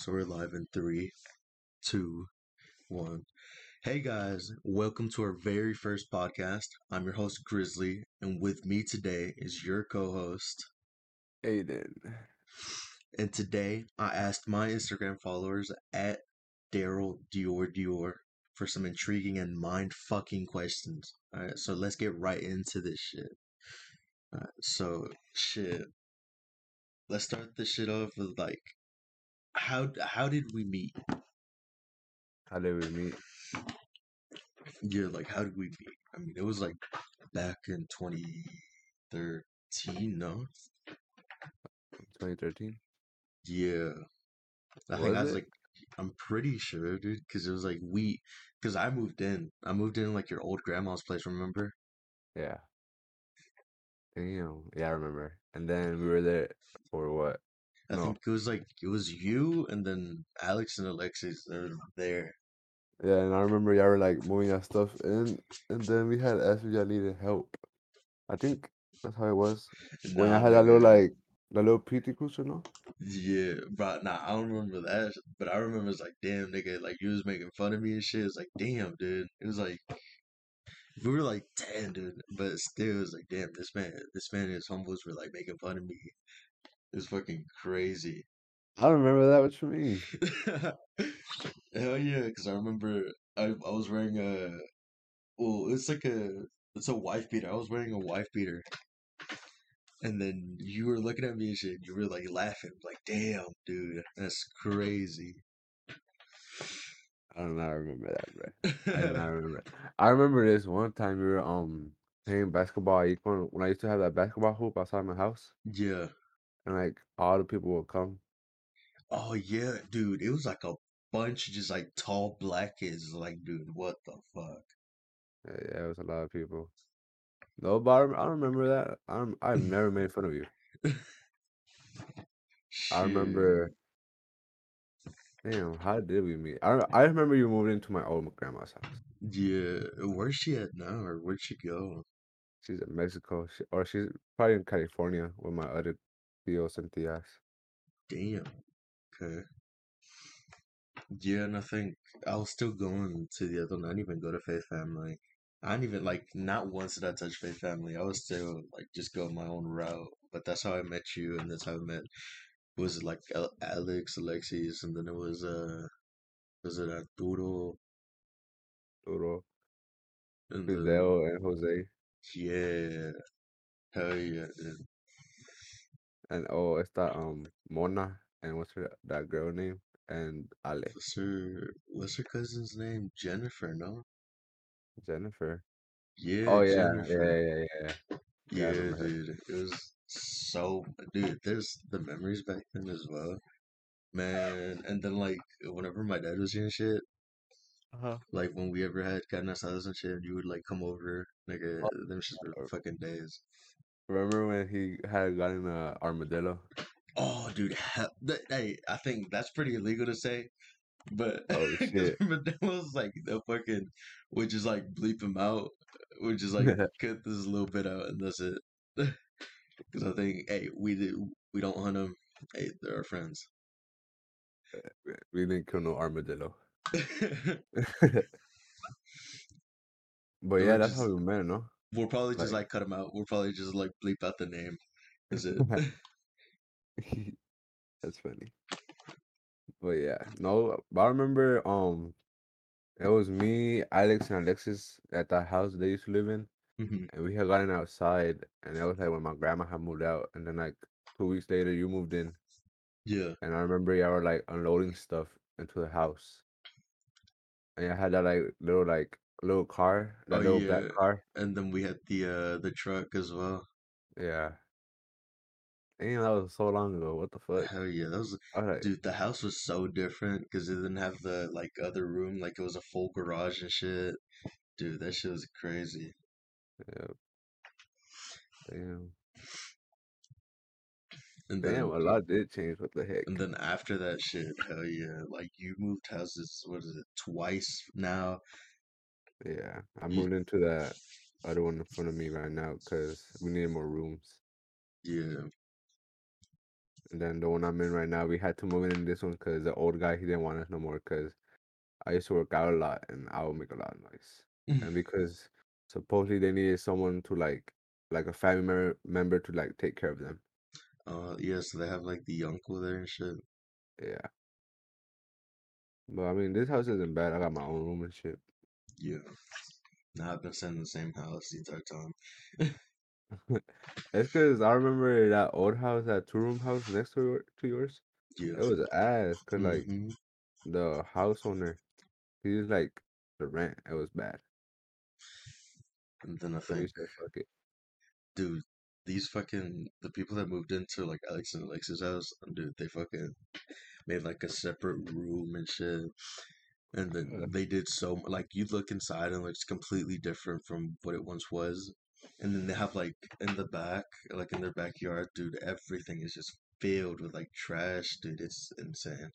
So we're live in three, two, one. Hey guys, welcome to our very first podcast. I'm your host Grizzly, and with me today is your co-host. Adan. And today I asked my Instagram followers at Daryl Dior Dior for some intriguing and mind fucking questions. Alright, so let's get right into this shit. Alright, so shit. Let's start this shit off with like how how did we meet? How did we meet? Yeah, like how did we meet? I mean, it was like back in 2013, no? 2013? Yeah. I think Was I was it? like, I'm pretty sure, dude, because it was like we, because I moved in. I moved in like your old grandma's place, remember? Yeah. Damn. Yeah, I remember. And then we were there for what? I No. think it was like, it was you and then Alex and Alexis there. Yeah, and I remember y'all were like moving our stuff in, and then we had asked if y'all needed help. I think that's how it was. When I had that little like the little PT cruiser, no? Yeah, bro. Nah, I don't remember that, but I remember it's like, damn, nigga, like you was making fun of me and shit. It's like, damn, dude. It was like we were like, damn, dude, but still, it was like, damn, this man, this man and his homeboys were like making fun of me. Was fucking crazy. I don't remember that. was for me. Hell yeah, because I remember I I was wearing a well, it's like a it's a wife beater. I was wearing a wife beater. And then you were looking at me and shit. You were like laughing, like, "Damn, dude, that's crazy." I do not know. I remember that, bro. I do not remember. I remember this one time we were um playing basketball when I used to have that basketball hoop outside my house, Yeah. And like all the people would come. Oh yeah, dude. It was like a bunch of just like tall black kids. Like, dude, what the fuck? Yeah, yeah, it was a lot of people. No, but I, rem- I don't remember that. I'm I've never made fun of you. I remember. Damn, how did we meet? I I remember you moved into my old grandma's house. Yeah. Where's she at now, or where'd she go? She's in Mexico, she, or she's probably in California with my other tios and. Damn. Okay. Yeah, and I think I was still going to the other one. I didn't even go to Faith Family. I didn't even like not once did I touch Faith Family. I was still like just go my own route. But that's how I met you, and that's how I met was it like Alex, Alexis, and then it was uh was it Arturo, Duro, and Fidel, and Jose, yeah, hell yeah, dude. And oh, it's that um Mona, and what's her that girl name? And Ale, What's her what's her cousin's name? Jennifer, no? Jennifer. Yeah, Oh yeah, yeah, Jennifer. yeah, yeah. Yeah, I Yeah, remember her. dude. It was so dude, there's the memories back then as well. Man, and then like whenever my dad was here and shit, Uh-huh. like when we ever had carne asadas and shit, you would like come over, nigga, Oh, them shits were uh, fucking days. Remember when he had gotten a uh, armadillo? Oh, dude, that, hey, I think that's pretty illegal to say, but Oh was like the fucking, we just like bleep him out, we just like cut this little bit out and that's it. Because I think, hey, we did, we don't hunt them. Hey, they're our friends. Uh, we didn't kill no armadillo. But yeah, that's how we met, no? We'll probably just Like, like cut them out. We'll probably just like bleep out the name. Is it? that's funny. But yeah, no, but I remember um it was me, Alex, and Alexis at that house they used to live in, hmm and we had gotten outside, and it was like when my grandma had moved out, and then like two weeks later you moved in, Yeah. and I remember y'all were like unloading stuff into the house, and I had that like little like little car, Oh that little black car. And then we had the uh the truck as well. Yeah, damn, that was so long ago. What the fuck? Hell yeah, that was I was dude. The house was so different because it didn't have the like other room. Like it was a full garage and shit. Dude, that shit was crazy. yeah, damn, And damn, then a lot did change. What the heck? and then after that shit, hell yeah, like you moved houses. What is it? Twice now. Yeah, I moved into that other one in front of me right now because we needed more rooms. yeah. And then the one I'm in right now, we had to move in this one because the old guy he didn't want us no more because I used to work out a lot and I would make a lot of noise. and because supposedly they needed someone to like like a family member member to like take care of them. Uh, yeah, so they have like the uncle there and shit. Yeah. But I mean, this house isn't bad. I got my own room and shit. Yeah. Now I've been staying in the same house the entire time. It's because I remember that old house, that two room house next to your, to yours. Yeah. It was ass because like Mhm. the house owner, he was like the rent. It was bad. And then I So think, said, "Fuck it." dude, these fucking the people that moved into like Alex and Alex's house, dude, they fucking made like a separate room and shit. And then Uh, they did so like you look inside and it's completely different from what it once was. And then they have like in the back, like in their backyard, dude, everything is just filled with like trash, dude. It's insane.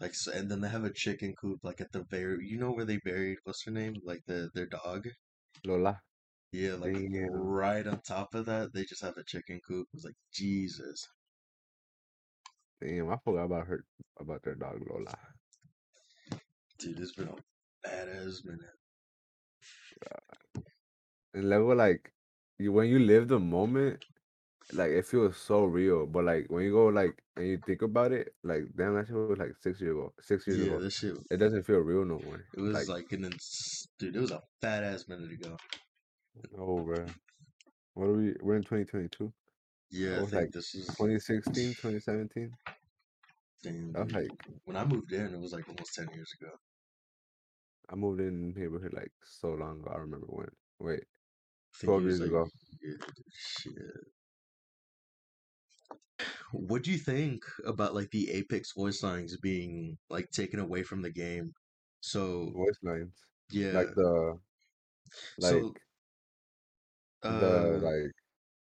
Like, so, and then they have a chicken coop like at the very, you know where they buried what's her name, like the their dog. Lola. Yeah, like Damn. right on top of that, they just have a chicken coop. It was like Jesus, Damn, I forgot about her about their dog Lola. Dude, it's been a badass minute. And level like you when you live the moment, like it feels so real. But like when you go like and you think about it, like damn, that shit was like six years ago. Six years Yeah, ago. this shit, It doesn't feel real no more. it was Like like an ins- dude, it was a badass minute ago. oh, bro. What are we? We're in 2022. Yeah, That I think like this is 2016, 2017. damn, That was dude. like When I moved in, it was like almost ten years ago. I moved in neighborhood like so long ago. I remember when. Wait, 12 years like ago. shit. What do you think about like the Apex voice lines being like taken away from the game? So Voice lines. yeah, Like the like so the uh, like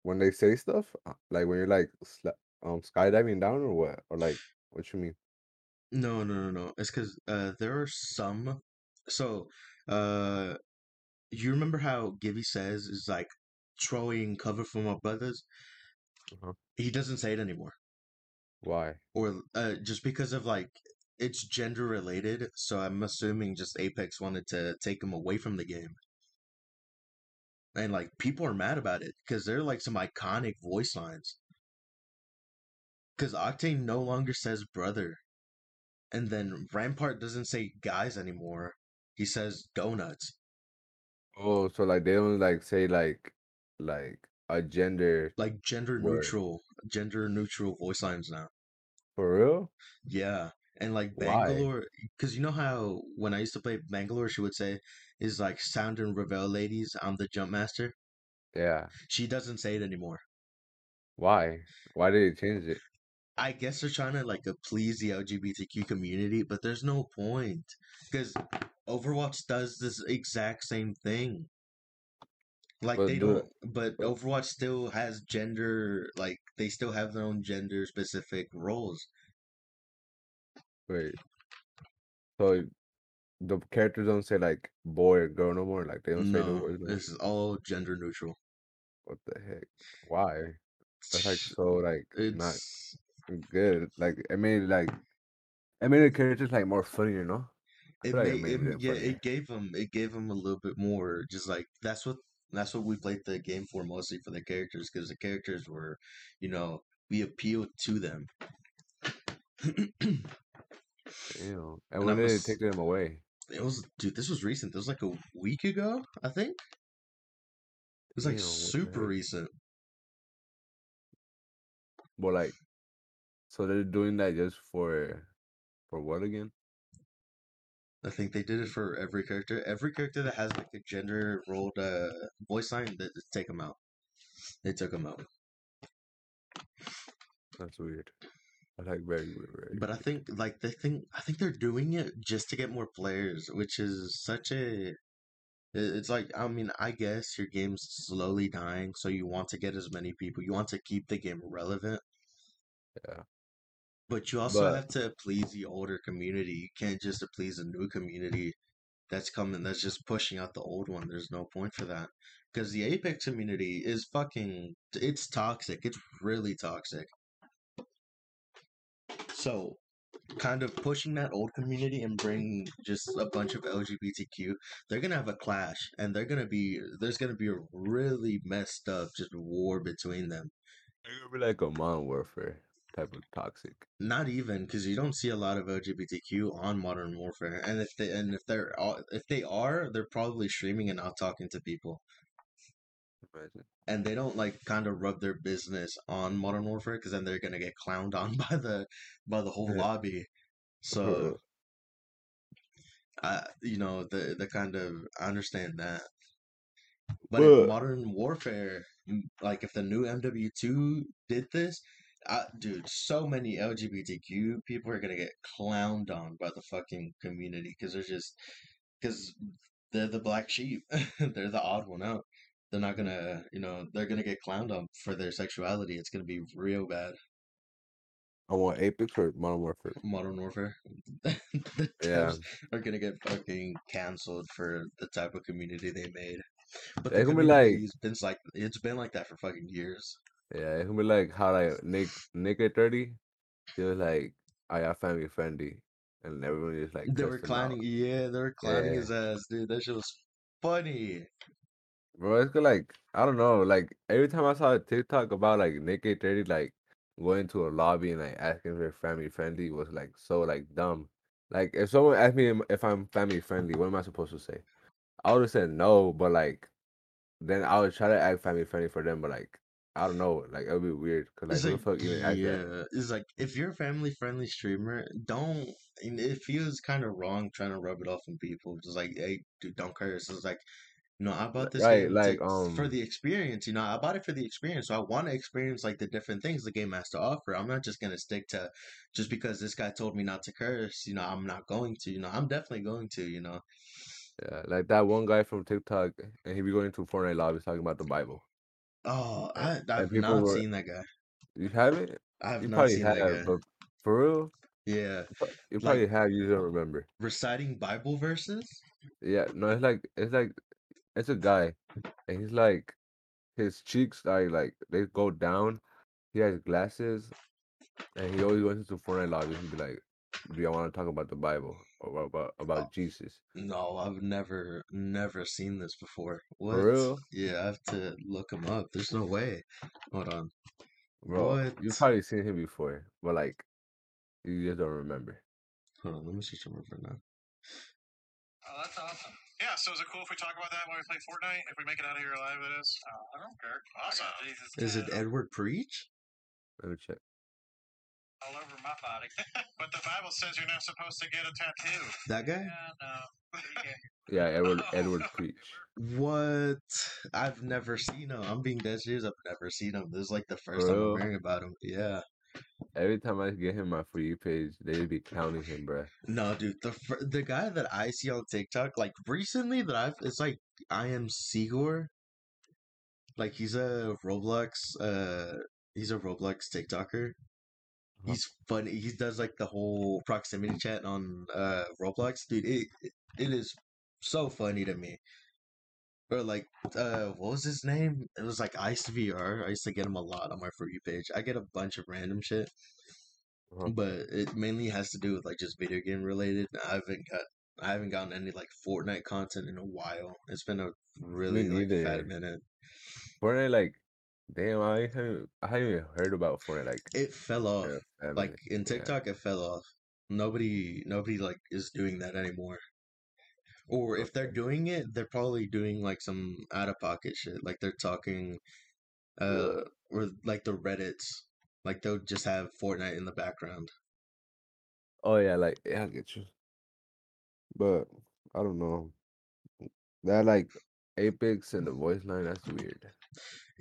when they say stuff, uh, like when you're like um skydiving down or what? Or like what you mean? no, no, no, no. It's because uh, there are some. So uh, you remember how Gibby says is like throwing cover for my brothers? Uh-huh. He doesn't say it anymore, Why? or uh, just because of like it's gender related. So I'm assuming just Apex wanted to take him away from the game. And like people are mad about it because they're like some iconic voice lines. Because Octane no longer says brother, and then Rampart doesn't say guys anymore. He says donuts. Oh, so like they don't like say like like a gender Like gender word. neutral, gender neutral voice lines now. For real? Yeah, and like Bangalore, because you know how when I used to play Bangalore, she would say is like sound and revel ladies. I'm the jump master. Yeah. She doesn't say it anymore. Why? Why did they change it? I guess they're trying to like please the LGBTQ community, but there's no point because Overwatch does this exact same thing. Like But they do don't, but Overwatch still has gender, like they still have their own gender specific roles. wait. So the characters don't say like boy or girl no more. Like they don't say the No, words no more. this is all gender neutral. What the heck? Why? That's like so like not It's good. Like it made like it made the characters like more funny, you know. it like it made it, yeah, it gave them it gave them a little bit more. Just like that's what that's what we played the game for mostly for the characters because the characters were, you know, we appealed to them. Damn. And And when did they take them away? it was dude. This was recent. This was like a week ago, I think. It was like the super recent. But like so they're doing that just for for what again? I think they did it for every character. Every character that has like a gender rolled uh, voice line, they just take them out. They took them out. That's weird. I like very weird, very But I think like they think I think they're doing it just to get more players, which is such a it's like I mean I guess your game's slowly dying, so you want to get as many people. You want to keep the game relevant, Yeah. But you also But have to please the older community. You can't just please a new community that's coming that's just pushing out the old one. There's no point for that. Because the Apex community is fucking it's toxic. It's really toxic. So, kind of pushing that old community and bring just a bunch of LGBTQ, they're gonna have a clash, and they're gonna be there's gonna be a really messed up just war between them. It's gonna be like a modern warfare type of toxic. Not even because you don't see a lot of LGBTQ on Modern Warfare, and if they and if they're all- if they are, they're probably streaming and not talking to people, Imagine. and they don't like kind of rub their business on Modern Warfare because then they're gonna get clowned on by the by the whole Yeah. lobby. So, I you know the the kind of I understand that, but Modern Warfare, like if the new MW2 did this, uh, dude, so many LGBTQ people are gonna get clowned on by the fucking community because they're just because they're the black sheep, they're the odd one out. They're not gonna, you know, they're gonna get clowned on for their sexuality. It's gonna be real bad. I want Apex or Modern Warfare. Modern Warfare, the Yeah. are gonna get fucking canceled for the type of community they made. But They're the gonna be like- community's been like it's been like that for fucking years. Yeah, it's gonna be like how like Nick Nick at thirty, he was like, oh, "I got family friendly," and everyone just like they were him out. clowning, yeah, they were clowning Yeah. his ass, dude. That shit was funny. Bro, it's good, like I don't know, like every time I saw a TikTok about like Nick at thirty, like going to a lobby and like asking if they're family friendly was like so like dumb. Like if someone asked me if I'm family friendly, what am I supposed to say? I would have said no, but like then I would try to act family friendly for them, but like I don't know, like it would be weird because like like, the fuck even yeah, it's like if you're a family friendly streamer, don't. And it feels kind of wrong trying to rub it off on people. Just like, hey, dude, don't curse. It's like, no, I bought this Right, game like, to, for um the experience. You know, I bought it for the experience, so I want to experience like the different things the game has to offer. I'm not just gonna stick to just because this guy told me not to curse. You know, I'm not going to. You know, I'm definitely going to. You know, Yeah, like that one guy from TikTok, and he be going to Fortnite lobbies talking about the Bible. Oh, I, I've not were- seen that guy. You haven't? I have You not seen have, that guy. but for real, Yeah, you pro- you Like- probably have. You don't remember. reciting Bible verses. Yeah, no, it's like it's like it's a guy, and he's like his cheeks are like they go down. He has glasses, and he always goes into Fortnite lobbies and be like, "Do y'all want to talk about the Bible or about about oh, Jesus?" No, I've never, never seen this before. What? real? Yeah, I have to look him up. There's no way. Hold on. Bro, What? you've probably seen him before, but like you just don't remember. Hold on. Let me search him up right now. Oh, that's awesome. Yeah, so is it cool if we talk about that when we play Fortnite? If we make it out of here alive, it is. Oh, I don't care. Awesome. Jesus Is it Edward Preach? Let me check. All over my body? but the Bible says you're not supposed to get a tattoo. That guy? Yeah, no. Yeah, Edward Edward Preach. What? I've never seen him. I'm being dead serious. I've never seen him. This is like the first time? I'm hearing about him. Yeah. Every time I get him my for you page, they be clowning him, bruh. No, dude. The fir- the guy that I see on TikTok, like recently, that I've it's like I am Sigor. Like he's a Roblox. Uh, he's a Roblox TikToker. He's funny. He does like the whole proximity chat on uh Roblox, dude. It it is so funny to me. Or like, uh, what was his name? It was like Ice VR. I used to get him a lot on my for you page. I get a bunch of random shit, Uh-huh. but it mainly has to do with like just video game related. I haven't got, I haven't gotten any like Fortnite content in a while. It's been a really like fat minute. Fortnite, like, damn, I haven't, I haven't even heard about Fortnite, like, It fell off. fat like in Yeah. TikTok it fell off. Nobody nobody like is doing that anymore. Or if they're doing it, they're probably doing like some out of pocket shit. Like they're talking uh or like the Reddits. Like they'll just have Fortnite in the background. Oh yeah, like yeah, I get you. But I don't know. That like Apex and the voice line, that's weird.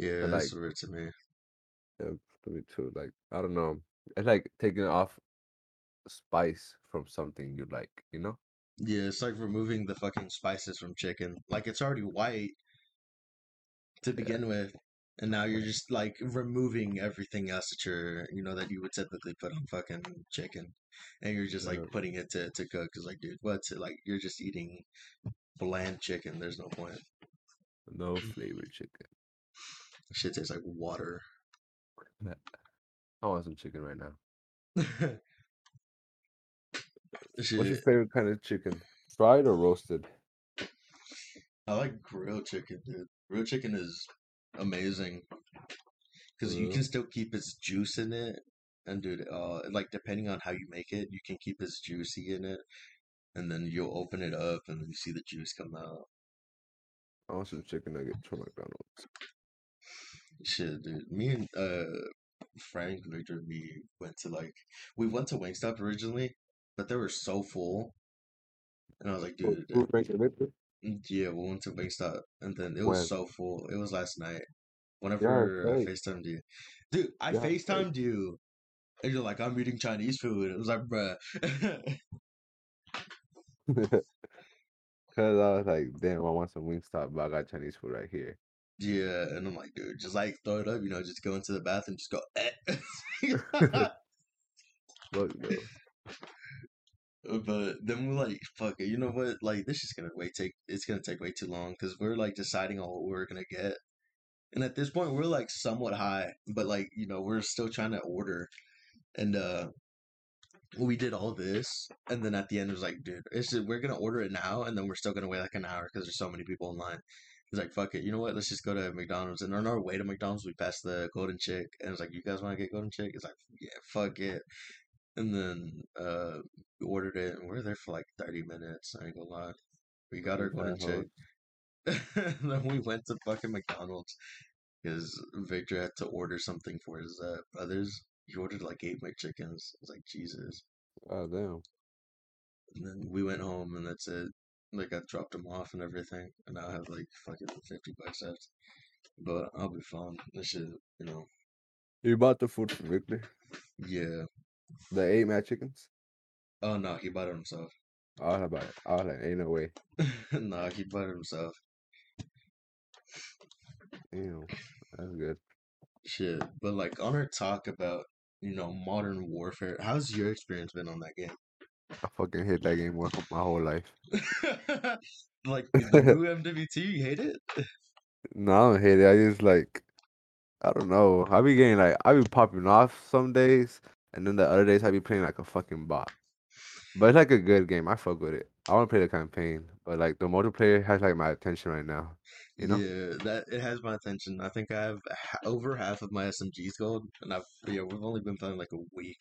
Yeah, But, that's weird to me. Yeah, to me too. Like I don't know. It's like taking off spice from something you like, you know? Yeah, it's like removing the fucking spices from chicken. Like it's already white to begin with. And now you're just like removing everything else that you're, you know, that you would typically put on fucking chicken, and you're just like Yeah. putting it to to cook. Cause like, dude, what's it like? You're just eating bland chicken. There's no point. No flavored chicken. Shit tastes like water. I want some chicken right now. What's your Shit, favorite kind of chicken? Fried or roasted? I like grilled chicken, dude. Grilled chicken is amazing because you can still keep its juice in it, and dude, uh, like depending on how you make it, you can keep its juicy in it, and then you'll open it up and you see the juice come out. I want some chicken nuggets from McDonald's. Shit, dude. Me and uh Frank, Victor, we went to like we went to Wingstop originally, but they were so full, and I was like, Who, dude, who Frank and Victor? mm, yeah, we went to Wingstop, and then it When? was so full. It was last night. Yeah, Whenever I fake. FaceTimed you, dude, I Yeah. FaceTimed you, and you're like, I'm eating Chinese food. It was like, bruh. Cause I was like, damn, I want some Wingstop, but I got Chinese food right here. Yeah, and I'm like, dude, just like throw it up, you know, just go into the bathroom, just go. Eh. Look. But then we're like, fuck it, you know what? Like, this is gonna wait take. It's gonna take way too long because we're like deciding on what we're gonna get, and at this point, we're like somewhat high, but like you know, we're still trying to order, and uh, we did all this, and then at the end, it was like, dude, it's just, we're gonna order it now, and then we're still gonna wait like an hour because there's so many people in line. He's like, fuck it, you know what? Let's just go to McDonald's. And on our way to McDonald's, we passed the Golden Chick, and it's like, you guys want to get Golden Chick? It's like, yeah, fuck it. And then uh, we ordered it, and we are there for like 30 minutes. I ain't gonna lie. We got our Golden hold Chick. and then we went to fucking McDonald's because Victor had to order something for his uh, brothers. He ordered like eight McChickens. I was like, Jesus. Oh damn. And then we went home, and that's it. Like, I dropped him off and everything, and I have like fucking 50 bucks left. But I'll be fine. This shit, you know, You bought the food from Victor? yeah. The eight McChickens? Oh, no, he bought it himself. Oh, I was about it. I was like, ain't no way. no, he bought it himself. Damn. That's good. Shit. But like on our talk about, you know, modern warfare, how's your experience been on that game? I fucking hate that game my, my whole life. like the new MW2, you hate it? No, I don't hate it. I just like I don't know. I be getting like I be popping off some days, and then the other days I be playing like a fucking bot. But it's like a good game. I fuck with it. I want to play the campaign, but like the multiplayer has like my attention right now. You know? Yeah, that it has my attention. I think I have over half of my SMGs gold, and I've yeah, we've only been playing like a week.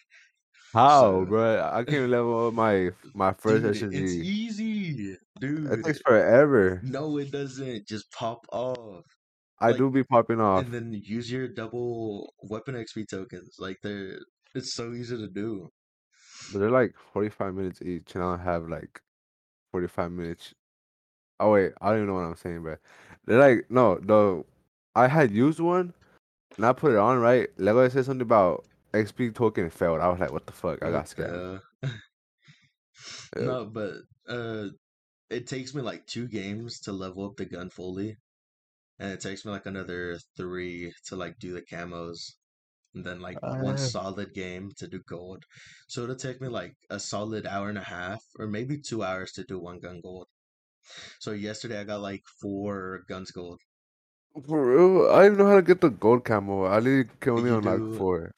How, So, bro? I can't level up my my first dude, it's SMG. easy, It takes forever. No, it doesn't. Just pop off. I Like, do be popping off. and then use your double weapon XP tokens. Like they're, it's so easy to do. But they're like 45 minutes each, and I have like 45 minutes. Oh wait, I don't even know what I'm saying, but they're like no, the I had used one and I put it on right. Lego said something about XP token failed. I was like, what the fuck? I got scammed. the- Yeah. No, but uh, it takes me like two games to level up the gun fully, and it takes me like another three to like do the camos, and then like one Uh. solid game to do gold. So it'll take me like a solid hour and a half, or maybe two hours to do one gun gold. So yesterday I got like four guns gold. For real, I don't even know how to get the gold camo. I literally only on like four.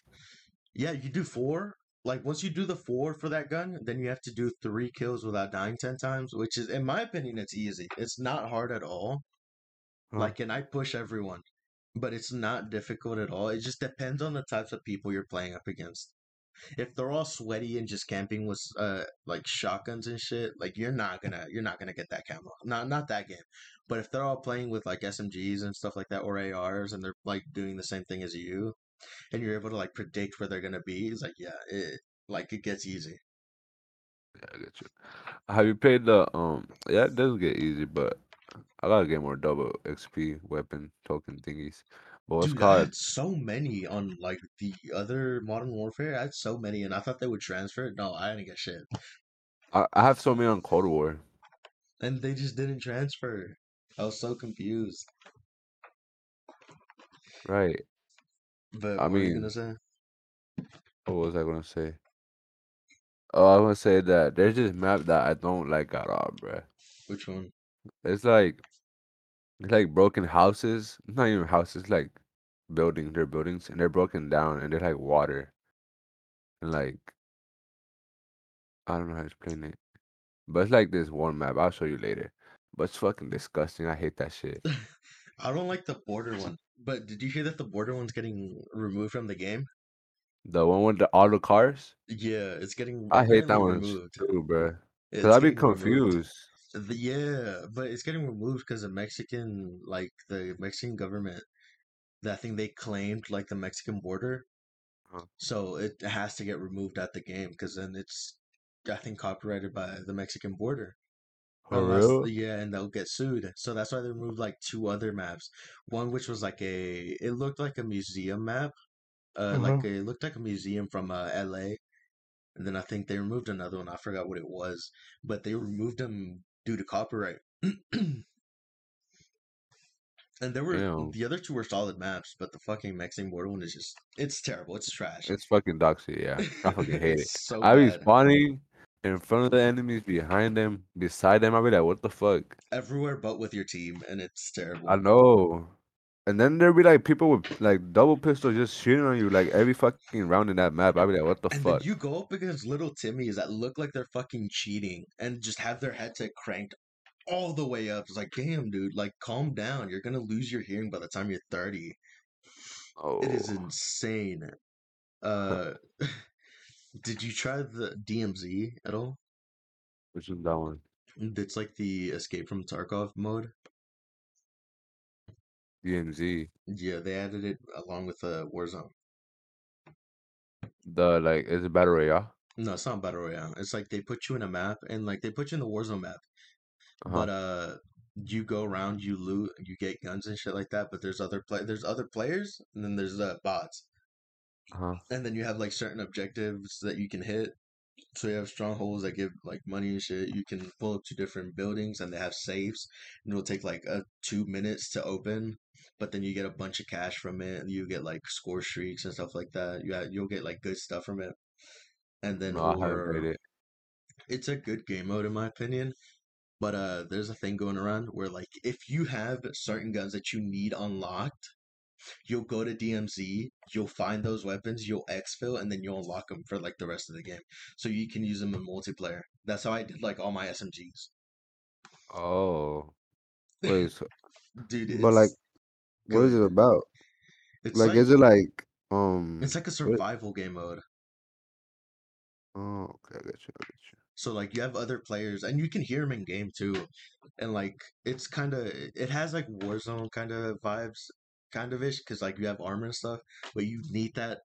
Yeah, you do four. Like once you do the four for that gun, then you have to do three kills without dying ten times, which is, in my opinion, it's easy. It's not hard at all. Huh. Like, and I push everyone, but it's not difficult at all. It just depends on the types of people you're playing up against. If they're all sweaty and just camping with uh like shotguns and shit, like you're not gonna you're not gonna get that camo. Not not that game. But if they're all playing with like SMGs and stuff like that or ARs and they're like doing the same thing as you, and you're able to like predict where they're gonna be, it's like yeah, it like it gets easy. Yeah, I get you. Have you played the um? Yeah, it does get easy, but I gotta get more double XP weapon token thingies. But what's Dude, I called? had so many on like the other Modern Warfare. I had so many, and I thought they would transfer it. No, I didn't get shit, I, I have so many on Cold War. and they just didn't transfer. I was so confused. Right. But I what mean- gonna say? What was I gonna say? Oh, I was gonna say that there's this map that I don't like at all, bruh. Which one? It's like it's like broken houses. Not even houses, like buildings. They're buildings and they're broken down and they're like water. And like I don't know how to explain it, but it's like this one map. I'll show you later. But it's fucking disgusting. I hate that shit. I don't like the border one. But did you hear that the border one's getting removed from the game? The one with the the cars. Yeah, it's getting I hate that one removed. too, bro. Cause I'd be confused. The, yeah, but it's getting removed because the Mexican, like the Mexican government, that thing they claimed like the Mexican border, Huh. so it has to get removed at the game because then it's, I think, copyrighted by the Mexican border. For Unless, real? yeah, and they'll get sued. So that's why they removed like two other maps. One which was like a, it looked like a museum map, uh, like Uh-huh. it looked like a museum from uh, L.A. And then I think they removed another one. I forgot what it was, but they removed them due to copyright. and there were Damn. the other two were solid maps, but the fucking Mexican border one is just it's terrible. It's trash. It's fucking doxy. Yeah, I fucking hate it. so I be spawning in front of the enemies, behind them, beside them. I'll be like, what the fuck? Everywhere but with your team, and it's terrible. I know. And then there'll be like people with like double pistols just shooting on you like every fucking round in that map. I'll be like, what the And fuck? you go up against little Timmies that look like they're fucking cheating and just have their headset cranked all the way up. It's like, damn, dude, like calm down. You're gonna lose your hearing by the time you're 30. Oh, It is insane. Uh did you try the DMZ at all? which is that one? It's like the Escape from Tarkov mode. DMZ. Yeah, they added it along with uh, Warzone. The like is it battle royale? No, it's not Battle Royale. It's like they put you in a map and like they put you in the Warzone map. Uh-huh. but uh you go around you loot you get guns and shit like that but there's other play there's other players and then there's uh, bots Uh-huh. and then you have like certain objectives that you can hit so you have strongholds that give like money and shit you can pull up to different buildings and they have safes and it'll take like uh, two minutes to open but then you get a bunch of cash from it and you get like score streaks and stuff like that you have, you'll get like good stuff from it and then No, or it. it's a good game mode in my opinion. But uh there's a thing going around where like if you have certain guns that you need unlocked, you'll go to DMZ, you'll find those weapons, you'll exfil, and then you'll unlock them for like the rest of the game. So you can use them in multiplayer. That's how I did like all my SMGs. Oh, wait. So, Dude, it's but like, what is it about? It's Like, like, is it like um? it's like a what- survival game mode. Oh, okay, I got you. I got you. So like you have other players and you can hear them in game too. And like it's kind of it has like Warzone kind of vibes kind of ish cuz like you have armor and stuff, but you need that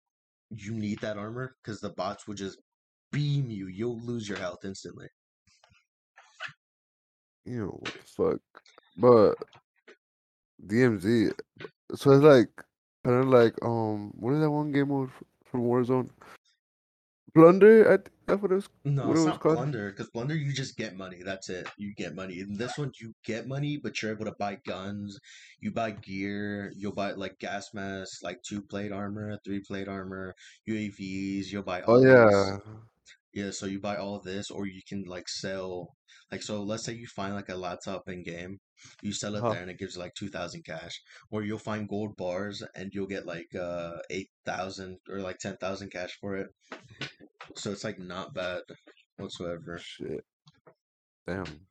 you need that armor cuz the bots will just beam you. You'll lose your health instantly. You know what the fuck? But DMZ, so it's like kind of like um, what is that one game mode f- from Warzone? Plunder, I think that's what it was. No, it's it not called? plunder because Plunder you just get money. That's it. You get money. In this one you get money, but you're able to buy guns. You buy gear. You'll buy like gas masks, like two plate armor, three plate armor, UAVs. You'll buy Oh all these. yeah, Yeah, so you buy all this, or you can like sell, like so. Let's say you find like a laptop in game, you sell it Uh-huh. there, and it gives you like two thousand cash. Or you'll find gold bars, and you'll get like uh eight thousand or like ten thousand cash for it. So it's like not bad whatsoever. shit. Damn,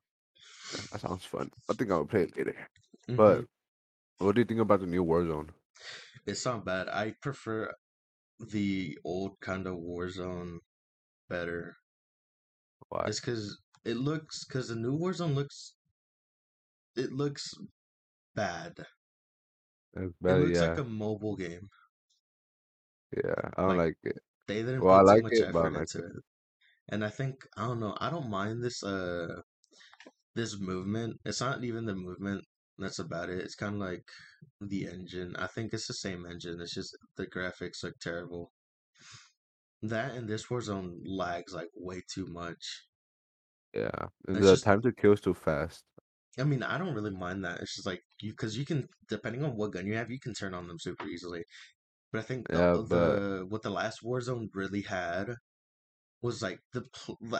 that sounds fun. I think I'll play it later. Mhm. But what do you think about the new Warzone? it's not bad. I prefer the old kind of Warzone better. Why? It's because it looks because the new Warzone looks it looks bad. It's It looks yeah, like a mobile game. yeah. I don't Like like it. They didn't Well, I put too like much it, effort like into it. it. And I think I don't know, I don't mind this uh this movement. It's not even the movement that's about it. It's kind of like the engine. I think it's the same engine. It's just the graphics look terrible. That and this Warzone lags like way too much. Yeah, and the just time to kill is too fast. I mean, I don't really mind that. It's just like you because you can depending on what gun you have, you can turn on them super easily. But I think the Yeah, but the what the last Warzone really had was like the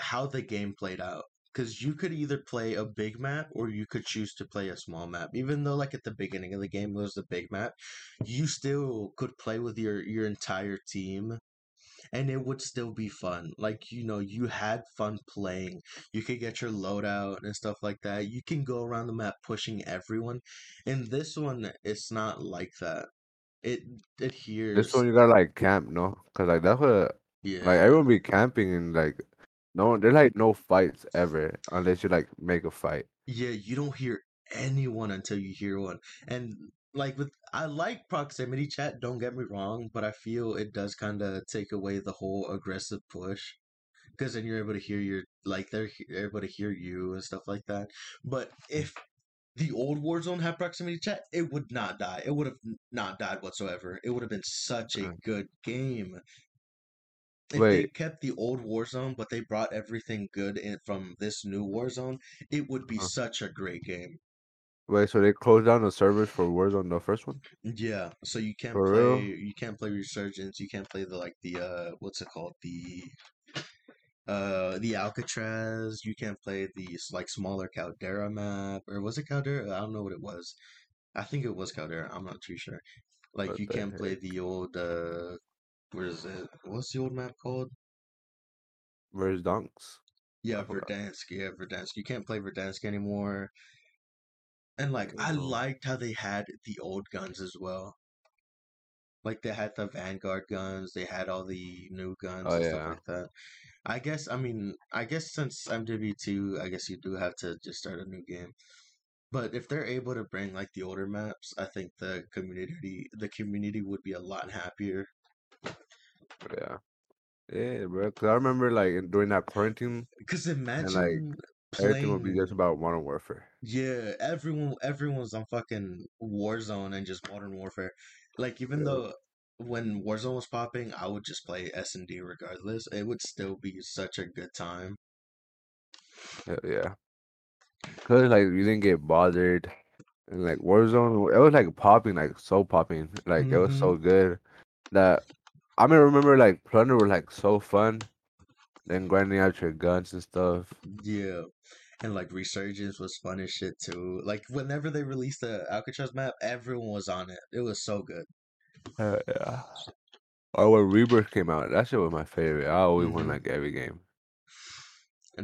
how the game played out. Because you could either play a big map or you could choose to play a small map. Even though like at the beginning of the game it was the big map, you still could play with your your entire team and it would still be fun. Like, you know, you had fun playing. You could get your loadout and stuff like that. You can go around the map pushing everyone. In this one, it's not like that. It This one you gotta like camp, no? Cause like that's what yeah. like everyone be camping and like no, there's like no fights ever unless you like make a fight. Yeah, you don't hear anyone until you hear one. And like with I like proximity chat, don't get me wrong, but I feel it does kind of take away the whole aggressive push because then you're able to hear your like they're they're able to hear you and stuff like that. But mm. if the old Warzone had proximity chat, it would not die. It would have not died whatsoever. It would have been such a good game. If they Wait, kept the old Warzone, but they brought everything good in from this new Warzone, it would be uh, such a great game. wait, so they closed down the servers for Warzone the first one? Yeah, so you can't For play real? you can't play Resurgence, you can't play the like the uh what's it called? The uh the Alcatraz, you can't play the like smaller Caldera map or was it Caldera? I don't know what it was. I think it was Caldera, I'm not too sure. Like What you can't play the old uh where is it? What's the old map called? Verdansk? Yeah, Verdansk. Yeah, Verdansk. You can't play Verdansk anymore. And like I liked how they had the old guns as well. Like they had the Vanguard guns, they had all the new guns oh and stuff like that. I guess I mean I guess since MW2, I guess you do have to just start a new game. But if they're able to bring like the older maps, I think the community the community would be a lot happier. Yeah. Yeah, bro. Cause I remember like during that quarantine Because and like imagine everything would be just about Modern Warfare. Yeah, everyone everyone's on fucking Warzone and just Modern Warfare. Like even Yeah. though when Warzone was popping, I would just play S and D regardless. It would still be such a good time. Hell yeah. Cause like you didn't get bothered. And like Warzone, it was like popping, like so popping. Like it was so mm-hmm. good that I mean remember like Plunder was like so fun. Then grinding out your guns and stuff. Yeah. And like Resurgence was fun as shit too. Like whenever they released the Alcatraz map, everyone was on it. It was so good. Hell yeah. Or when Rebirth came out, that shit was my favorite. I always won hmm like every game.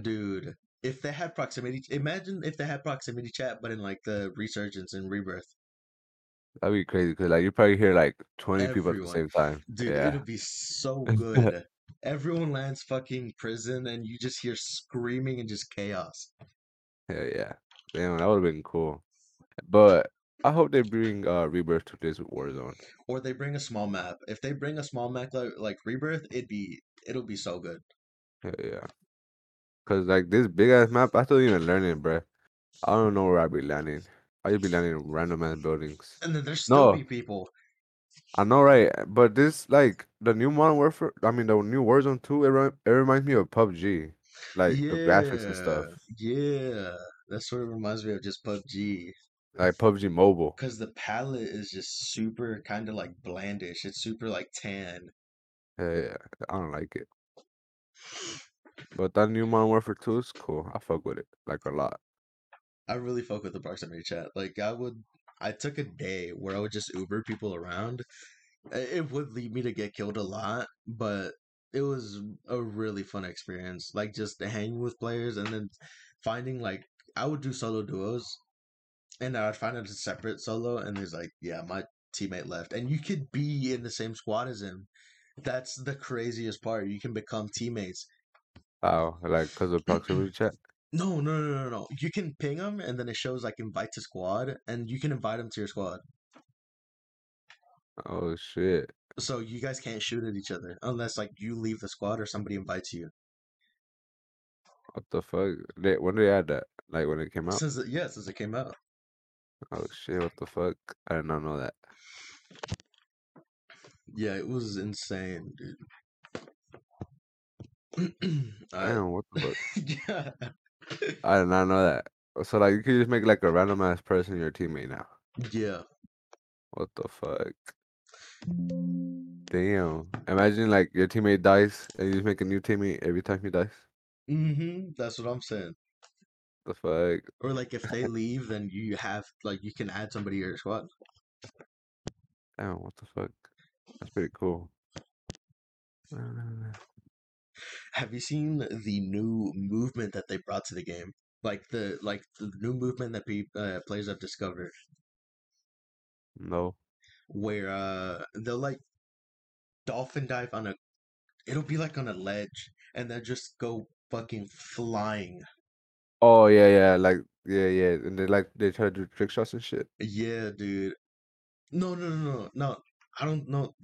Dude, if they had proximity, imagine if they had proximity chat, but in like the Resurgence and Rebirth. That'd be crazy because like you probably hear like twenty people at the same time. Dude, Yeah. it'll be so good. Everyone lands fucking prison and you just hear screaming and just chaos. Hell yeah. Damn, that would have been cool. But I hope they bring uh Rebirth to this Warzone. Or they bring a small map. If they bring a small map like, like Rebirth, it'd be it'll be so good. Hell yeah. Cause like this big ass map, I still even learning, bro. I don't know where I'd be landing. I'd be landing in random ass buildings. And then there's still No, be people. I know, right? But this like the new Modern Warfare. I mean, the new Warzone 2. It, re- it reminds me of PUBG, like the graphics and stuff, Yeah, yeah. That's what it reminds me of just PUBG. Like PUBG Mobile. Because the palette is just super kind of like blandish. It's super like tan. Yeah, yeah. I don't like it. But that new Modern Warfare 2 is cool. I fuck with it like a lot. I really fuck with the proximity chat. Like I would, I took a day where I would just Uber people around. It would lead me to get killed a lot, but it was a really fun experience. Like just hanging with players and then finding like I would do solo duos, and I'd find him a separate solo, and he's like, yeah, my teammate left, and you could be in the same squad as him. That's the craziest part. You can become teammates. Oh, Like, because of mm-hmm. proximity chat? No, no, no, no, no. You can ping him, and then it shows like invite to squad, and you can invite him to your squad. Oh, shit. So you guys can't shoot at each other unless like you leave the squad or somebody invites you. What the fuck? They, when did they add that? Like, when it came out? Since it, yeah, since it came out. Oh, shit. What the fuck? I did not know that. Yeah, it was insane, dude. I Damn, what the fuck? yeah. I did not know that. So, like, you could just make, like, a random ass person your teammate now. Yeah. What the fuck? Damn. Imagine, like, your teammate dies and you just make a new teammate every time he dies. Mm-hmm. That's what I'm saying. The fuck? Or like if they leave, then you have like you can add somebody to your squad. Damn, what the fuck? That's pretty cool. Uh, Have you seen the new movement that they brought to the game? Like the like the new movement that pe- uh, players have discovered, no. where uh they'll like dolphin dive on a, it'll be like on a ledge, and they'll just go fucking flying. Oh yeah, yeah, like yeah, yeah, and they like they try to do trick shots and shit. Yeah, dude. No, no, no, no, no. I don't know.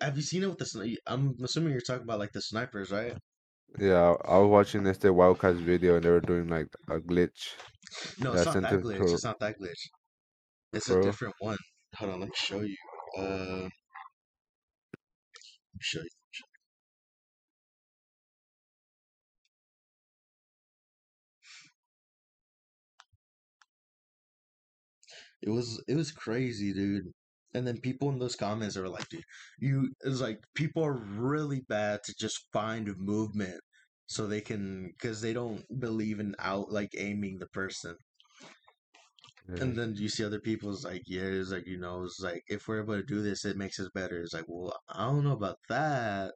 Have you seen it with the? sni- I'm assuming you're talking about like the snipers, right? Yeah, I I was watching this the Wildcats video and they were doing like a glitch. No, it's not that glitch. It's not that glitch. It's a different one. Hold on, let me show you. Uh, let me show you. It was it was crazy, dude. And then people in those comments are like, dude, you it's like people are really bad to just find movement so they can because they don't believe in out like aiming the person. Yeah. And then you see other people's like, yeah, it's like, you know, it's like, if we're able to do this, it makes us better. It's like, well, I don't know about that.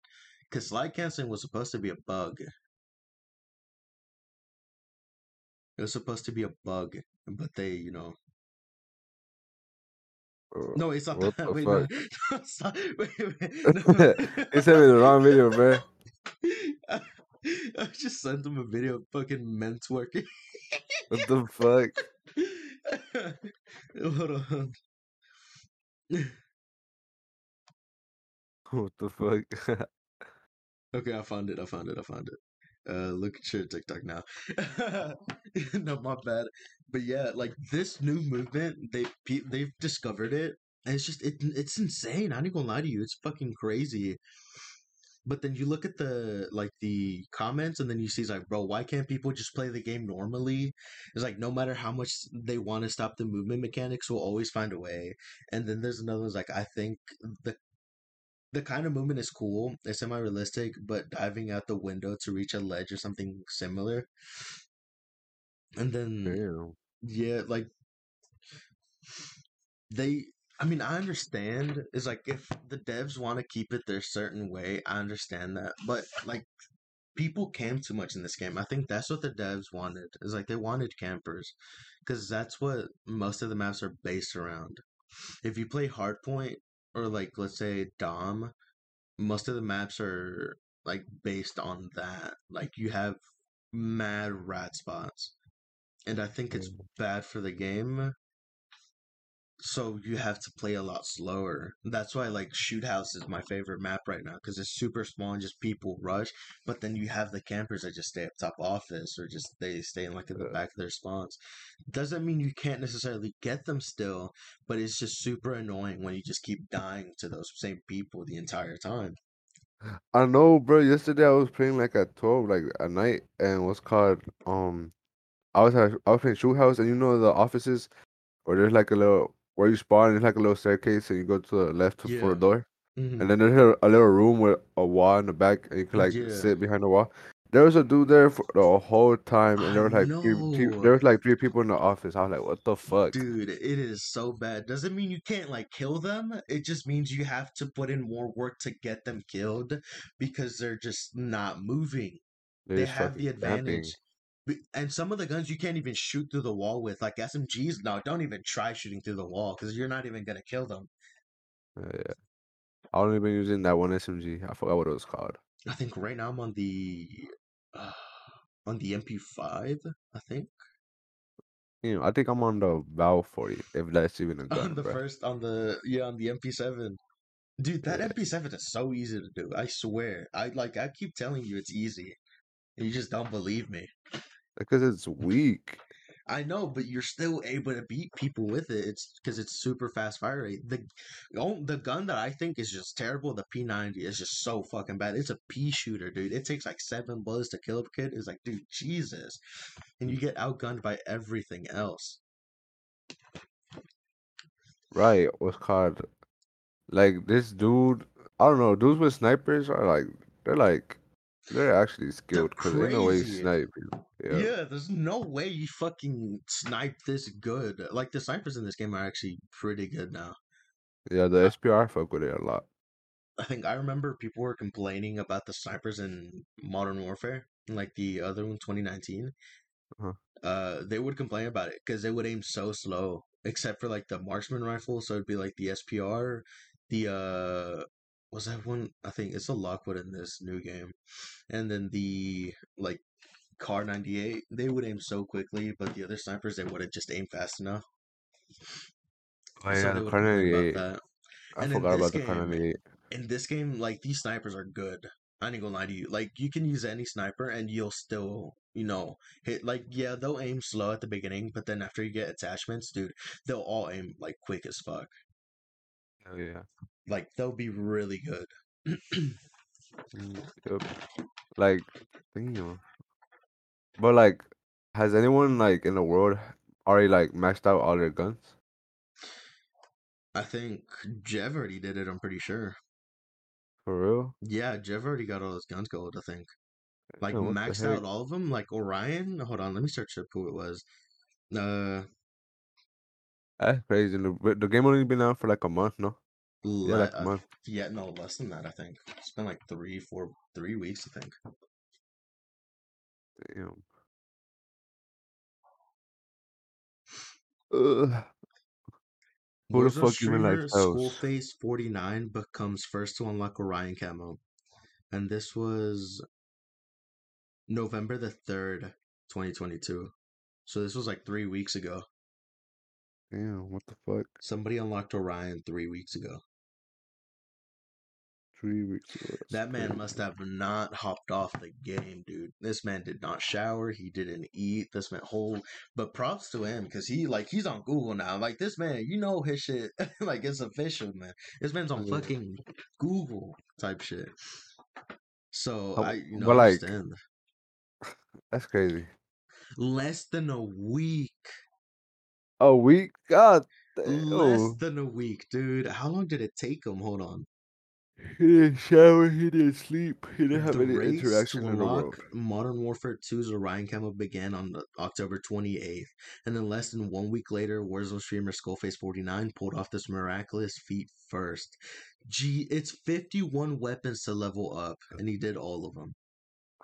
Because slide canceling was supposed to be a bug. It was supposed to be a bug, but they, you know. Bro, No, it's not What that. the Wait, no, no, not- wait, wait, no. He sent me the wrong video, bro. I, I just sent him a video of fucking men twerking. What the fuck? Hold on. What the fuck? Okay, I found it. I found it. I found it. Uh, look at your TikTok now. no, my bad. But yeah, like this new movement, they they've discovered it, and it's just it it's insane. I ain't gonna lie to you, it's fucking crazy. But then you look at the like the comments, and then you see like, bro, why can't people just play the game normally? It's like no matter how much they want to stop the movement mechanics, will always find a way. And then there's another one's like, I think the the kind of movement is cool. It's semi realistic, but diving out the window to reach a ledge or something similar. And then Damn. yeah, like they I mean, I understand. It's like if the devs want to keep it their certain way, I understand that. But like people camp too much in this game. I think that's what the devs wanted. Is like they wanted campers cuz that's what most of the maps are based around. If you play Hardpoint or like let's say Dom, most of the maps are like based on that. Like you have mad rat spots. And I think it's Mm. bad for the game. So you have to play a lot slower. That's why like Shoot House is my favorite map right now because it's super small and just people rush. But then you have the campers that just stay up top office or just they stay in like in the back of their spawns. Doesn't mean you can't necessarily get them still, but it's just super annoying when you just keep dying to those same people the entire time. I know, bro. Yesterday I was playing like at twelve, like at night, and what's called um, I was at, I was playing Shoot House, and you know the offices where there's like a little where you spawn, it's like a little staircase, and you go to the left to- for Yeah. a door, Mhm. and then there's a, a little room with a wall in the back, and you can like Yeah. sit behind the wall. There was a dude there for the whole time, and I there were like three, know. there was like three people in the office. I was like, what the fuck? Dude, it is so bad. Doesn't mean you can't like kill them. It just means you have to put in more work to get them killed because they're just not moving. They're They have the advantage. camping. And some of the guns you can't even shoot through the wall with. Like SMGs, no, don't even try shooting through the wall because you're not even gonna kill them. Uh, yeah. I've only been using that one SMG. I forgot what it was called. I think right now I'm on the uh, on the MP5. I think You know, I think I'm on the Valve 40, if that's even a gun, on the bro. first on the yeah on the MP7. Dude, that Yeah. MP7 is so easy to do. I swear. I like. I keep telling you it's easy. And you just don't believe me. Because it's mm-hmm. weak. I know, but you're still able to beat people with it. It's because it's super fast fire rate. The the gun that I think is just terrible, the P90, is just so fucking bad. It's a pea shooter, dude. It takes like seven bullets to kill a kid. It's like, dude, Jesus, and you get outgunned by everything else. Right, what's called like this dude. I don't know. Dudes with snipers are like they're like they're actually skilled because they know way crazy. snipe. Yeah. Yeah. there's no way you fucking snipe this good. Like the snipers in this game are actually pretty good now. Yeah, the SPR fuck with it a lot. I think I remember people were complaining about the snipers in Modern Warfare, like the other one, 2019. Uh-huh. Uh, they would complain about it because they would aim so slow, except for like the marksman rifle. So it'd be like the SPR, the uh, was that one? I think it's a Lockwood in this new game, and then the like Kar 98. They would aim so quickly, but the other snipers they wouldn't just aim fast enough. Oh So yeah, they the about 98. I forgot about the game, 98. in this game, like these snipers are good. I ain't gonna lie to you. Like you can use any sniper and you'll still, you know, hit. Like yeah, they'll aim slow at the beginning, but then after you get attachments, dude, they'll all aim like quick as fuck. Oh yeah. Like they'll be really good. Mm, Yep. Like, damn. But like, has anyone like in the world already like maxed out all their guns? I think Jev already did it. I'm pretty sure. For real? Yeah, Jev already got all his guns gold. I think. Like the maxed out all of them. Like Orion. Hold on, let me search up who it was. Uh, That's crazy. The, the game only been out for like a month, no? Yeah, like yeah, no, less than that. I think it's been like three, four, three weeks. I think. Damn. Ugh. Who the fuck even like streamer tells? Skullface49 becomes first to unlock Orion camo. And this was November the 3rd, 2022. So this was like three weeks ago. Damn, what the fuck? Somebody unlocked Orion three weeks ago. Three weeks. That man must have not hopped off the game, dude. This man did not shower. He didn't eat. This man whole. But props to him because he like he's on Google now. Like this man, you know his shit. like it's official, man. This man's on Yeah. fucking Google type shit. So How- I, you know, but, like, understand. That's crazy. Less than a week. A week? God Less than a week, dude. How long did it take him? Hold on. He didn't shower, he didn't sleep, he didn't have the any interaction in the world. Modern Warfare 2's Orion Camo began on October 28th, and then less than one week later, Warzone streamer Skullface49 pulled off this miraculous feat first. Gee, it's 51 weapons to level up, and he did all of them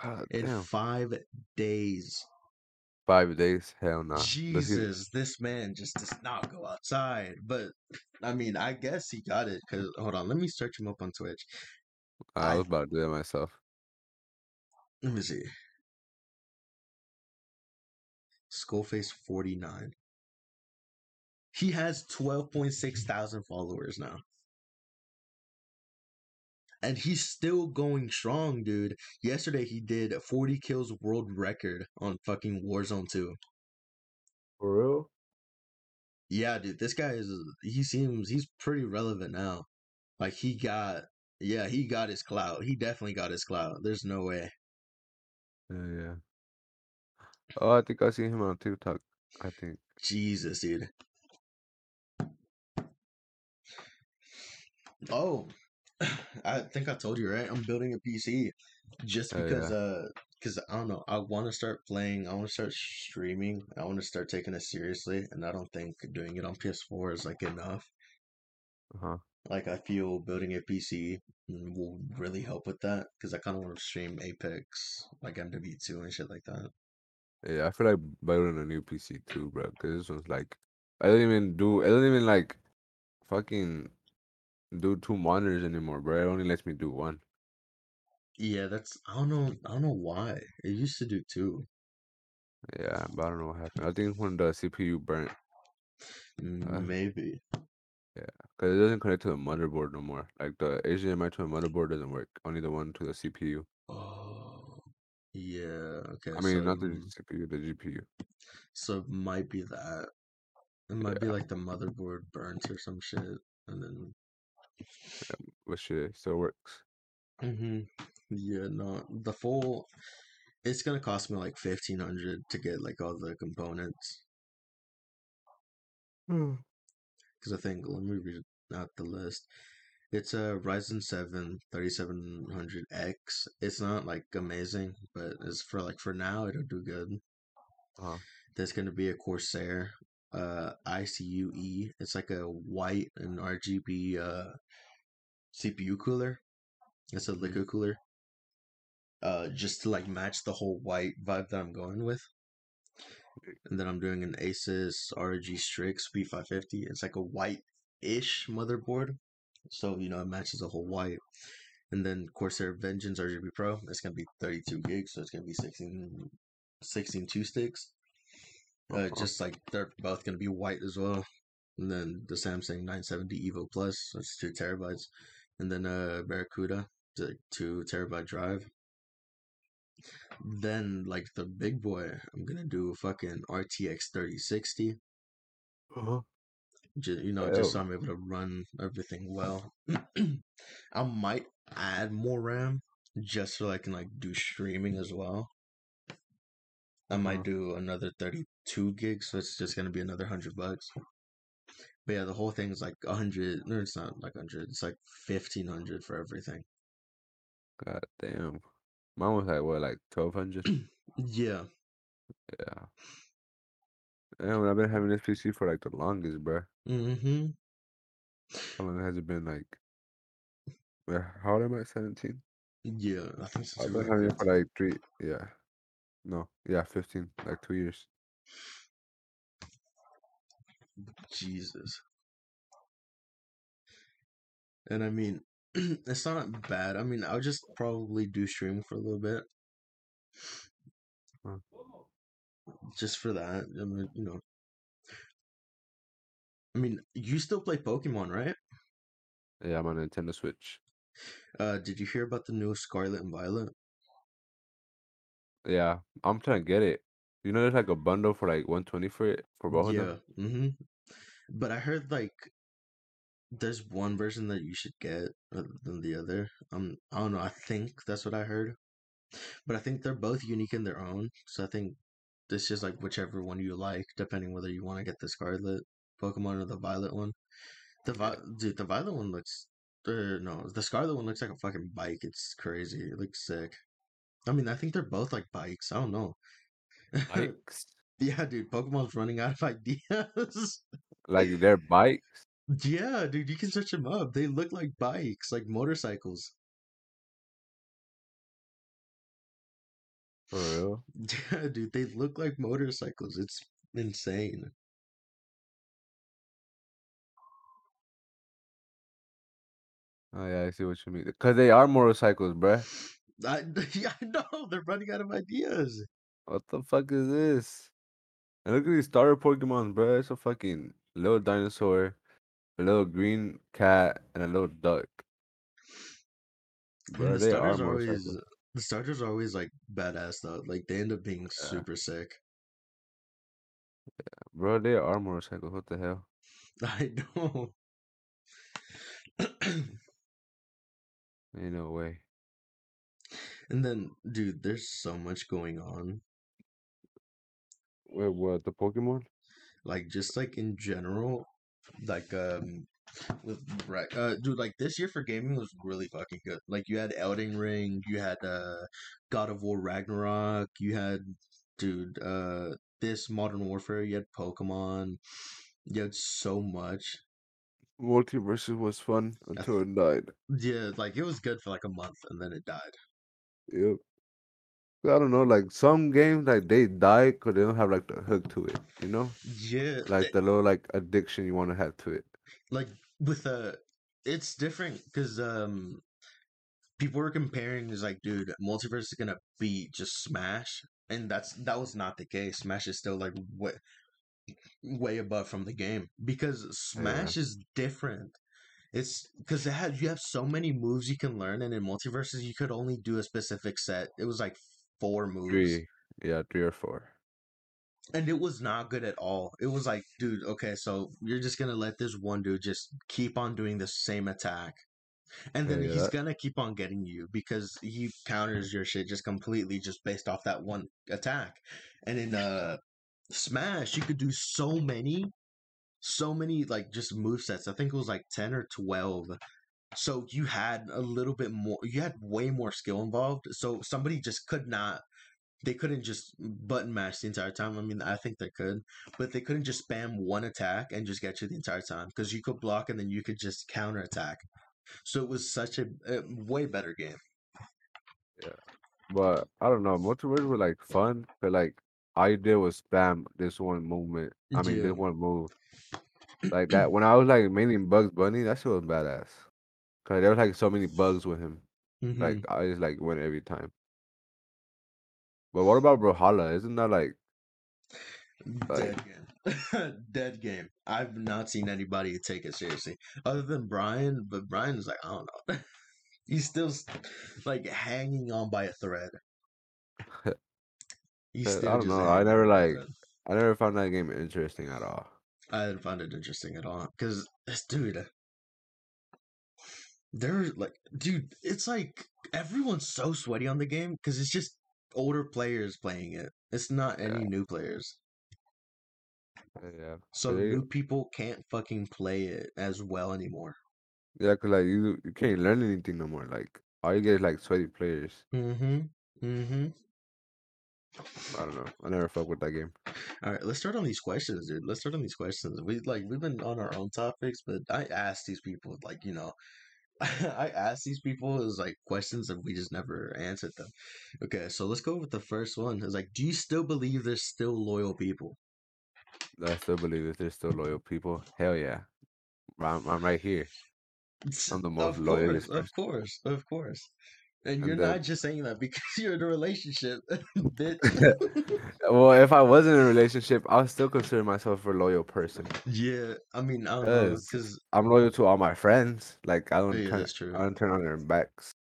God ah, in damn. five days. Five days? Hell nah. Does he- Jesus, this man just does not go outside. But I mean, I guess he got it because hold on, let me search him up on Twitch. I I- was about to do that myself. Let me see. Skullface 49. He has 12.6 thousand followers now. And he's still going strong, dude. Yesterday he did 40 kills world record on fucking Warzone 2. For real? Yeah, dude, this guy is he seems he's pretty relevant now. Like he got yeah, he got his clout. He definitely got his clout. There's no way. Yeah, yeah. Oh, I think I seen him on TikTok. I think. Jesus, dude. Oh, I think I told you right. I'm building a PC just Oh, yeah. because, uh, because I don't know. I want to start playing. I want to start streaming. I want to start taking it seriously, and I don't think doing it on PS4 is like enough. Uh huh. Like I feel building a PC will really help with that because I kind of want to stream Apex, like MW2 and shit like that. Yeah, I feel like building a new PC too, bro. Cause this one's like, I don't even do, I don't even like, fucking, do two monitors anymore, bro. It only lets me do one. Yeah, that's I don't know. I don't know why. It used to do two. Yeah, but I don't know what happened. I think when the CPU burnt, Uh. Maybe. Yeah, cause it doesn't connect to the motherboard no more. Like the HDMI to the motherboard doesn't work. Only the one to the CPU. Oh, yeah. Okay. I mean, not the CPU, the GPU. so it might be that. It might be like the motherboard burnt or some shit, and then. But shit, it still works. hmm Yeah, no, the full. It's gonna cost me like fifteen hundred to get like all the components. Because I think let me read out the list. It's a Ryzen 7 3700X. It's not like amazing, but it's for like for now it'll do good. Uh-huh. There's gonna be a Corsair uh ICUE. It's like a white and RGB uh CPU cooler. It's a liquid cooler. Uh, just to like match the whole white vibe that I'm going with. And then I'm doing an Asus ROG Strix B550. It's like a white-ish motherboard, so you know it matches the whole white. And then Corsair Vengeance RGB Pro. It's gonna be 32 gigs, so it's gonna be 16, 16 two sticks. Uh, Uh-huh. just like they're both gonna be white as well. And then the Samsung 970 Evo Plus, it's two terabytes. And then uh Barracuda, the two terabyte drive. Then like the big boy, I'm gonna do a fucking RTX 3060. Uh-huh. Just, you know, Oh. just so I'm able to run everything well. I might add more RAM just so I can like do streaming as well. I might Uh-huh. do another 32 gigs, so it's just gonna be another hundred bucks. But yeah, the whole thing's like a hundred. No, it's not like hundred. It's like fifteen hundred for everything. God damn. Mine was like what, like twelve hundred? Yeah, yeah. Damn, I've been having this PC for like the longest, bruh. mm-hmm. How long has it been? Like, uh, how old am I? Seventeen. Yeah, I think so. I've been having it for like three. Yeah. No. Yeah, fifteen. Like two years. Jesus. And I mean, it's not bad. I mean, I'll just probably do stream for a little bit. Huh. Just for that. I mean, you know. I mean, you still play Pokemon, right? Yeah, I'm on Nintendo Switch. Uh, did you hear about the new Scarlet and Violet? Yeah, I'm trying to get it. You know, there's like a bundle for like 120 for it for both of them? Yeah. Mm-hmm. But I heard like there's one version that you should get other than the other. Um, I don't know. I think that's what I heard. But I think they're both unique in their own. So I think it's just like whichever one you like, depending whether you want to get the Scarlet Pokemon or the Violet one. The Vi- dude, the Violet one looks. Uh, no, the Scarlet one looks like a fucking bike. It's crazy. It looks sick. I mean, I think they're both like bikes. I don't know. Bikes, yeah, dude. Pokemon's running out of ideas. like they're bikes. Yeah, dude, you can search them up. They look like bikes, like motorcycles. For real? Yeah, dude, they look like motorcycles. It's insane. Oh yeah, I see what you mean. Because they are motorcycles, bruh. I, yeah, I know. They're running out of ideas. What the fuck is this? And look at these starter Pokemon, bro. It's a fucking little dinosaur, a little green cat, and a little duck. Bro, the they starters are always the starters are always like badass though. Like they end up being Yeah. super sick. Yeah, Bro, they are motorcycles. What the hell? I know. Ain't no way. and then, dude, there's so much going on. Wait, what? The Pokemon? Like just like in general, like um with right uh dude like this year for gaming was really fucking good. Like you had Elden Ring, you had uh God of War Ragnarok, you had dude uh this Modern Warfare, you had Pokemon, you had so much. MultiVersus was fun until it died. Yeah, like it was good for like a month and then it died. Yep. I don't know, like some games like they die because they don't have like the hook to it, you know? Yeah, Like the little like addiction you want to have to it. like with uh it's different because um people were comparing is like dude multiverse is gonna be just smash and that's that was not the case smash is still like way way above from the game because smash is different it's because it had you have so many moves you can learn and in MultiVersus you could only do a specific set it was like four moves Three, yeah, three or four. and it was not good at all. It was like, dude, okay, so you're just gonna let this one dude just keep on doing the same attack, and then Yeah, he's that- gonna keep on getting you because he counters your shit just completely just based off that one attack. And in uh Smash, you could do so many, so many like just move sets. I think it was like ten or twelve. So you had a little bit more. You had way more skill involved. So somebody just could not they couldn't just button mash the entire time. I mean, I think they could, but they couldn't just spam one attack and just get you the entire time because you could block and then you could just counter attack. So it was such a, a way better game. Yeah. But I don't know. Multiverse were like fun, but like all you did was spam this one movement. I mean, Yeah. this one move. Like that. When I was like mainly Bugs Bunny, that shit was badass. Cause there was like so many bugs with him. Mhm. Like I just like win every time. But what about Brawlhalla? Isn't that like Dead game. Dead game. I've not seen anybody take it seriously other than Brian, but Brian is like, I don't know. He's still like hanging on by a thread. He's Uh, I don't know, I never, on by a like- I never found that game interesting at all. I didn't find it interesting at all because this dude, they're like, dude, it's like everyone's so sweaty on the game because it's just older players playing it. It's not any Yeah. new players. Yeah. So They- new people can't fucking play it as well anymore. Yeah, cause like you you can't learn anything no more. Like all you get is like sweaty players. Mm-hmm. Mm-hmm. I don't know. I never fuck with that game. All right, let's start on these questions, dude. Let's start on these questions. We like we've been on our own topics, but I asked these people like you know, I asked these people as like questions and we just never answered them. Okay, so let's go with the first one. It's like, do you still believe there's still loyal people? I still believe that there's still loyal people. Hell yeah. I'm, I'm right here. I'm the most of course, of course, of course. And And you're then- not just saying that because you're in a relationship, bitch. well, if I wasn't in a relationship, I would still consider myself a loyal person. yeah, I mean, I don't know, because I'm loyal to all my friends. Like I don't Yeah, turn, that's true. I don't turn on their backs.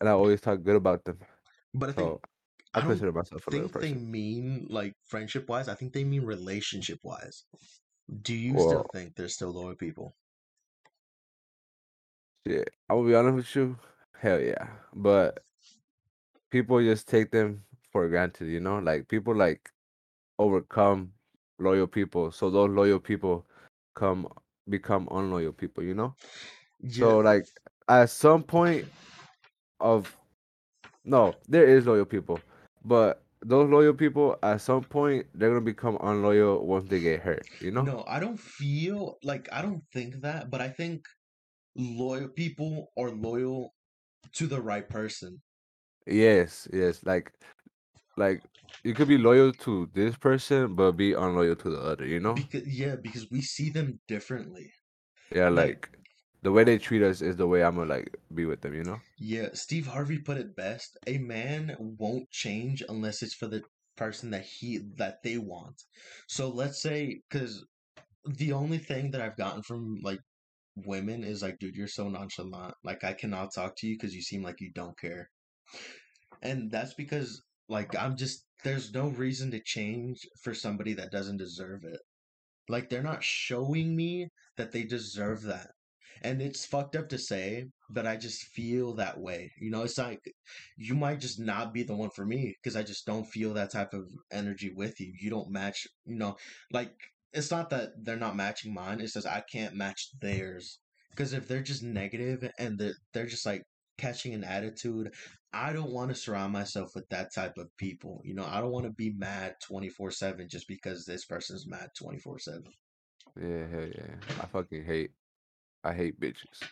And I always talk good about them. but I think I I consider myself a loyal think they mean like friendship wise. I think they mean relationship wise. Do you still think they're still loyal people? Yeah, I will be honest with you. Hell yeah. But people just take them for granted, you know? Like people like overcome loyal people. So those loyal people come become unloyal people, you know? So like at some point of no, there is loyal people. But those loyal people at some point they're gonna become unloyal once they get hurt, you know? no, I don't feel like I don't think that, but I think loyal people are loyal to the right person. Yes, yes. Like like you could be loyal to this person but be unloyal to the other, you know? Because yeah, because we see them differently. Yeah, like- like the way they treat us is the way I'm gonna like be with them, you know? Yeah, Steve Harvey put it best. A man won't change unless it's for the person that he that they want. So let's say cuz the only thing that I've gotten from like women is like dude, you're so nonchalant. Like I cannot talk to you cuz you seem like you don't care. And that's because like I'm just there's no reason to change for somebody that doesn't deserve it. Like they're not showing me that they deserve that. And it's fucked up to say, but I just feel that way. You know, it's like you might just not be the one for me because I just don't feel that type of energy with you. You don't match, you know, like it's not that they're not matching mine, it's just I can't match theirs. Because if they're just negative and they're, they're just like catching an attitude, I don't want to surround myself with that type of people. You know, I don't want to be mad 24 7 just because this person's mad 24 7. Yeah, hell yeah. I fucking hate I hate bitches.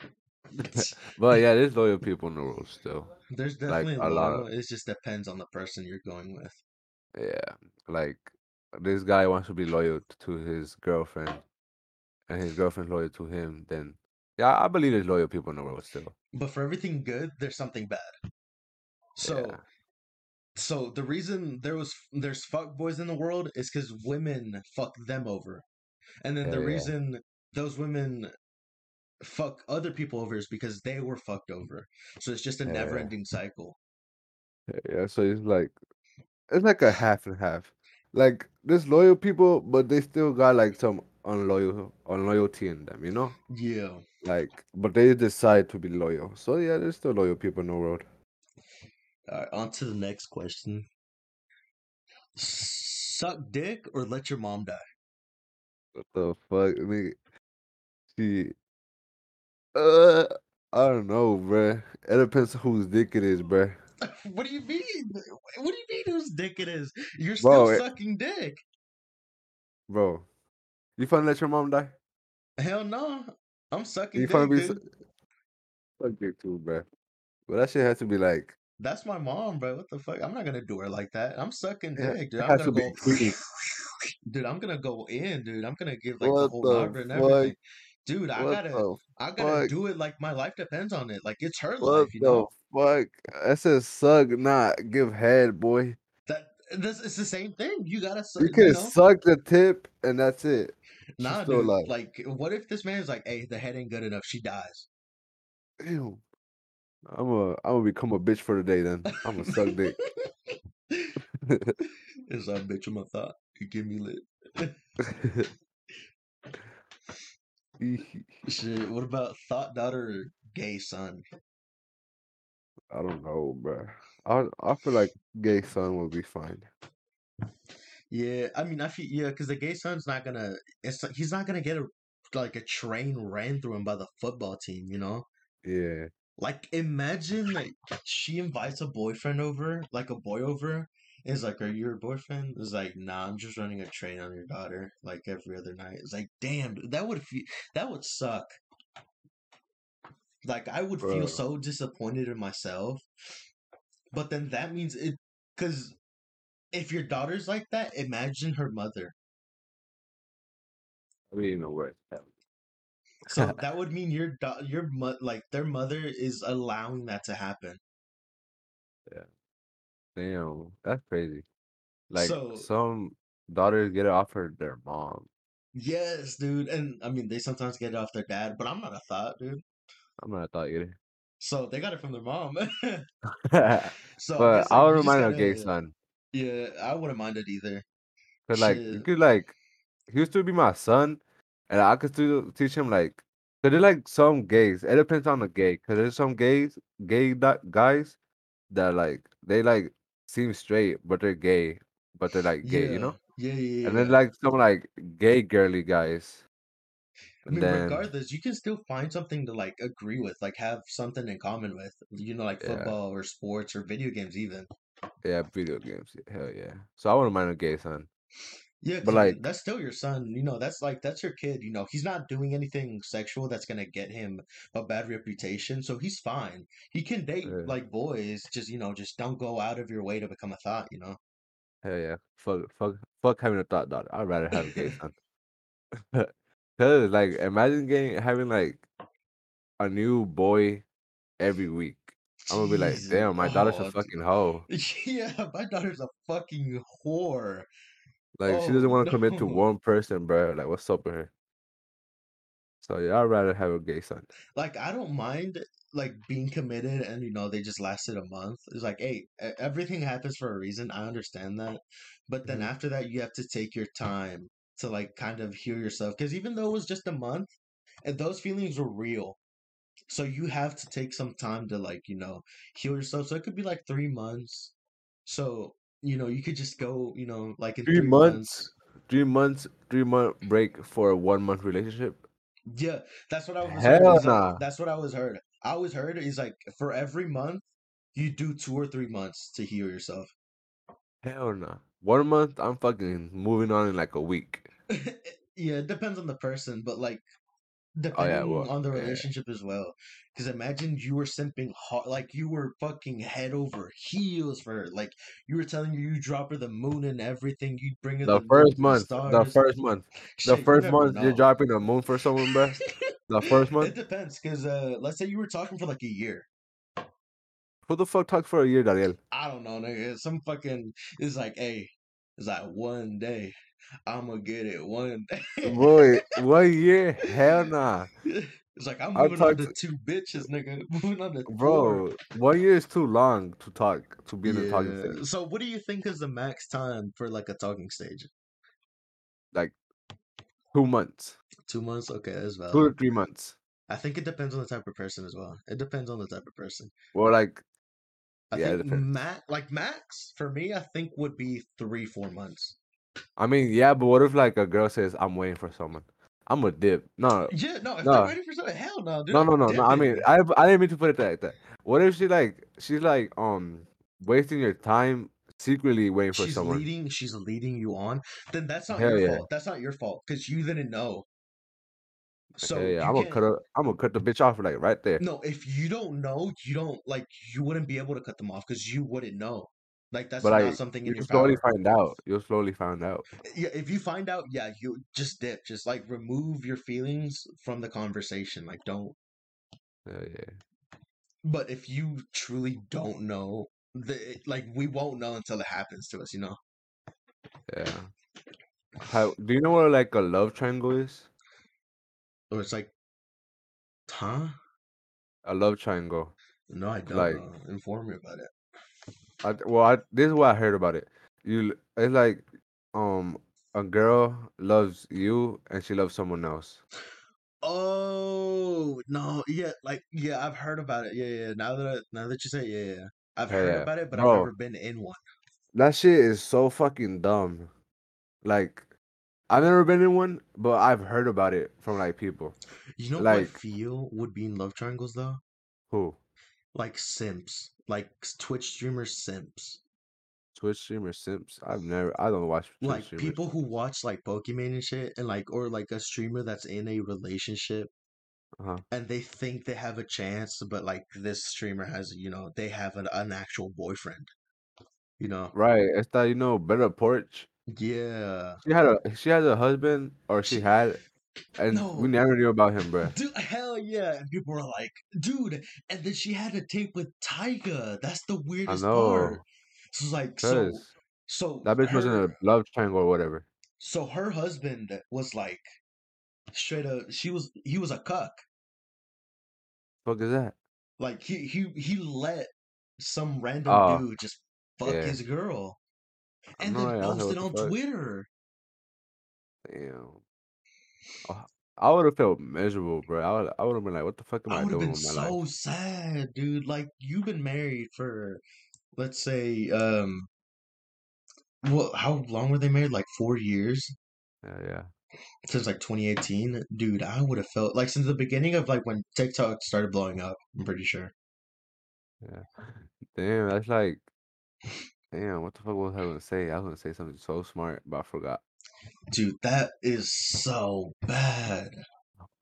but yeah, there's loyal people in the world still. There's Like, definitely a lot loyal. It just depends on the person you're going with. Yeah. Like this guy wants to be loyal to his girlfriend and his girlfriend's loyal to him, then yeah, I believe there's loyal people in the world still. But for everything good, there's something bad. So, Yeah. so the reason there was there's fuck boys in the world is because women fuck them over, and then the yeah. reason those women fuck other people over is because they were fucked over. So it's just a yeah. never-ending cycle. Yeah, so it's like it's like a half and half. Like there's loyal people, but they still got like some unloyal unloyalty in them, you know? Yeah. Like but they decide to be loyal. So yeah, there's still loyal people in the world. All right, on to the next question. Suck dick or let your mom die? What the fuck? nigga? She uh I don't know, bruh. It depends on whose dick it is, bruh. What do you mean? What do you mean whose dick it is? You're Bro, still it- sucking dick. Bro. You finna let your mom die? Hell no. I'm sucking You dick, finna be dude. su- dick too, bro. But that shit has to be like That's my mom, bro. What the fuck? I'm not gonna do her like that. I'm sucking Yeah, dick, dude. I'm gonna to go, dude. I'm gonna go in, dude. I'm gonna give like the whole the vibe and everything, dude. I What gotta, the I gotta fuck? do it like my life depends on it. Like it's her What life, you know. fuck? That says suck, not give head, boy. That this it's the same thing. You gotta, su- You you can know. suck the tip and that's it. She's Nah, dude. alive. Like, what if this man's like, "Hey, the head ain't good enough. She dies." Ew. I'm a I'm gonna become a bitch for the day then. I'm gonna suck dick. It's that bitch in my thought. You give me lit. Shit. What about thought daughter or gay son? I don't know, bro. I I feel like gay son will be fine. Yeah, I mean, I feel yeah, because the gay son's not gonna. It's he's not gonna get a like a train ran through him by the football team. You know, Yeah. like imagine like she invites a boyfriend over, like a boy over. Is like, are you her boyfriend? Is like, nah, I'm just running a train on your daughter, like every other night. It's like, damn, dude, that would feel that would suck. Like I would feel so disappointed in myself, but then that means it because if your daughter's like that, imagine her mother. I mean, know what? So that would mean your da- your mo- like their mother is allowing that to happen. Damn, that's crazy. Like So- some daughters get it off her their mom. Yes, dude. And I mean, they sometimes get it off their dad, but I'm not a thought, dude. I'm not a thought either. So they got it from their mom. but so I I guess, like, would you just remind a gay gotta- son. Yeah, I wouldn't mind it either. Cause like you Shit. could like he would still be my son, and I could still teach him like. Cause they're like some gays. It depends on the gay. Cause there's some gays, gay da- guys, that like they like seem straight, but they're gay, but they're like gay, yeah. you know. Yeah, yeah, yeah. And then like some like gay girly guys. I And mean, then regardless, you can still find something to like agree with, like have something in common with, you know, like Yeah. football or sports or video games, even. yeah, video games. Hell yeah. So I wouldn't mind a gay son. Yeah, But, 'cause, I mean, like- that's still your son. You know, that's like that's your kid. You know, he's not doing anything sexual that's gonna get him a bad reputation, so he's fine. He can date Yeah. like boys. Just you know, just don't go out of your way to become a thought. You know. Hell yeah. Fuck fuck fuck having a thought daughter. I'd rather have a gay son. Cause like imagine getting having like a new boy every week. I'm gonna be like, damn, my daughter's Oh, a fucking hoe. Yeah, my daughter's a fucking whore. Like she Oh, doesn't want to commit to one person, bro. Like what's up with her? So yeah, I'd rather have a gay son. Like I don't mind like being committed, and you know they just lasted a month. It's like, hey, everything happens for a reason. I understand that, but then Mhm. after that, you have to take your time to like kind of heal yourself. Because even though it was just a month, and those feelings were real, so you have to take some time to like you know heal yourself. So it could be like three months. So you know you could just go, you know, like in Three three, months, three months, three month break for a one month relationship. Yeah, that's what I was. Hell heard. is, like, that's what I was heard. I was heard is like for every month you do two or three months to heal yourself. Hell no. One month, I'm fucking moving on in like a week. yeah, it depends on the person, but like Oh, depending yeah, well, on the yeah. relationship as well. Because imagine you were simping hard, like you were fucking head over heels for her. Like you were telling her you drop her the moon and everything. You bring her The the, first the month, the stars. first month, Shit, the you first never month you're know. dropping the moon for someone, bruh. The first month. It depends, because uh, let's say you were talking for like a year. Who the fuck talks for a year, Dariel? I don't know, nigga. Some fucking it's like, hey, it's like one day, I'ma get it one day. Boy, one year? Hell nah, it's like I'm moving on to two bitches, nigga. Moving on to four. bro. One year is too long to talk to be in the talking stage. So, what do you think is the max time for like a talking stage? Like two months, Two months? Okay, as well. two or three months. I think it depends on the type of person as well. It depends on the type of person. Well, like, I Yeah, think max, like max for me, I think would be three, four months. I mean, yeah, but what if like a girl says, "I'm waiting for someone," I'm a dip. No, Yeah, no, if No. they're ready for something, hell no, dude. no, no, no, no. I mean. I I didn't mean to put it like that. What if she like she's like um wasting your time secretly waiting for she's someone? leading she's leading you on then that's not Hell your yeah. fault that's not your fault because you didn't know So Hey, you I'm gonna cut her. I'm gonna cut the bitch off like right there. No, if you don't know, you don't like. You wouldn't be able to cut them off because you wouldn't know. Like that's But not like something you slowly find out. You'll slowly find out. Yeah, if you find out, yeah, you just dip. Just like remove your feelings from the conversation. Like don't. Yeah, yeah. But if you truly don't know, the like we won't know until it happens to us. You know. Yeah. How, do you know what like a love triangle is? Or it's like, huh? A love triangle. No, I don't Like, know. Inform me about it. I well, I, this is what I heard about it. You, it's like, um, a girl loves you and she loves someone else. Oh no, yeah, like yeah, I've heard about it. Yeah, yeah. Now that I, now that you say, it, yeah, yeah, I've heard yeah, about it, but I've never been in one. That shit is so fucking dumb. Like, I've never been in one, but I've heard about it from like people. You know who I Like, feel would be in love triangles though? who? Like simps, like Twitch streamers simps, Twitch streamer simps. I've never. I don't watch Twitch like streamers. people who watch like Pokemon and shit, and like or like a streamer that's in a relationship Uh huh. and they think they have a chance, but like this streamer has, you know, they have an, an actual boyfriend. You know, Right. It's that you know better porch. yeah. She had a she has a husband or She had, and we never knew about him, bro. Dude, hell yeah. And people were like, dude, and then she had a tape with Tyga. That's the I weirdest part. know, So it's like so so that bitch was in a love triangle or whatever. so her husband was like straight up she was he was a cuck. Fuck is that? Like he he he let some random Oh dude just fuck yeah, his girl and then right? I was like, posted on fuck? Twitter. Damn. Oh, I would have felt miserable, bro. I would I would have been like, what the fuck am I I would have doing been with my life? so sad, dude. Like you've been married for let's say um well, how long were they married? Like 4 years? Yeah, yeah. since like 2018 dude i would have felt like since the beginning of like when tiktok started blowing up i'm pretty sure Yeah. Damn, that's like, damn, what the fuck was I gonna say? I was gonna say something so smart, but I forgot. Dude that is so bad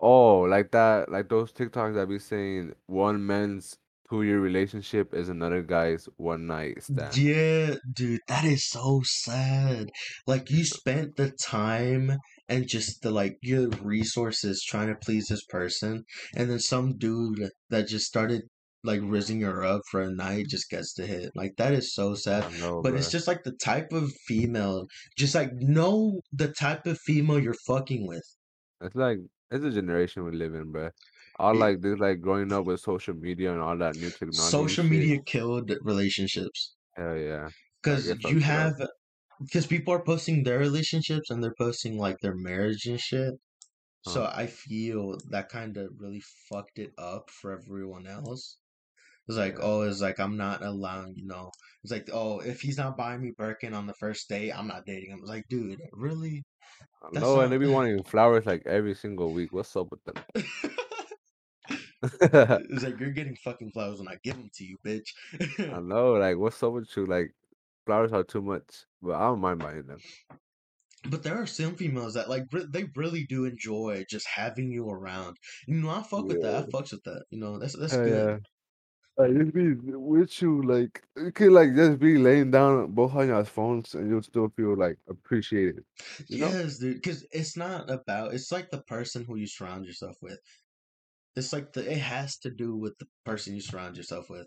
Oh, like that, like those TikToks that be saying one man's two-year relationship is another guy's one-night stand. yeah dude that is so sad like you spent the time and just the like your resources trying to please this person and then some dude that just started like rizzing her up for a night just gets to hit. Like that is so sad. Know, but it's just like the type of female just like know the type of female you're fucking with. It's like it's a generation we live in, bruh. All like this, like growing up with social media and all that new technology social shit. media killed relationships. Hell yeah, because you have because people are posting their relationships and they're posting like their marriage and shit. So Uh, i feel that kind of really fucked it up for everyone else it's like oh it's like i'm not allowing you know it's like oh if he's not buying me birkin on the first date i'm not dating him it's like dude really that's know, and they be wanting flowers like every single week. What's up with them? it's like you're getting fucking flowers when i give them to you bitch I know, like what's up with you? Like flowers are too much, but I don't mind buying them. But there are some females that like re- they really do enjoy just having you around. You know, I fuck with that. I fucks with that. You know, that's that's hell good. Like just be with you, like you could like just be laying down both on your phones and you'll still feel like appreciated. You know? Yes, dude. Because it's not about. It's like the person who you surround yourself with. It's like the. It has to do with the person you surround yourself with.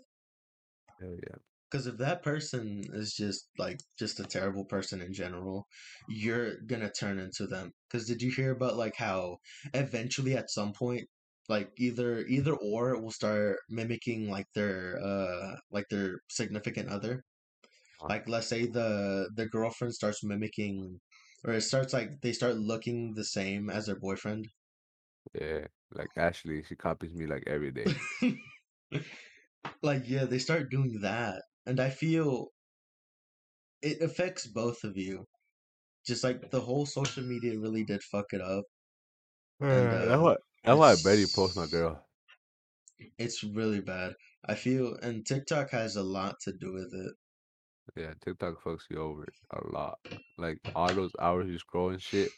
Hell yeah. Because if that person is just like just a terrible person in general, you're gonna turn into them. Because did you hear about like how eventually at some point, like either either or will start mimicking like their uh like their significant other. Like let's say the the girlfriend starts mimicking, or it starts like they start looking the same as their boyfriend. yeah. Like Ashley, she copies me like every day. like yeah, they start doing that, and I feel it affects both of you. Just like the whole social media really did fuck it up, and Yeah, that's uh, why that's why I barely post my girl. it's really bad. I feel, and TikTok has a lot to do with it. Yeah, TikTok fucks you over a lot. Like all those hours you scroll and shit.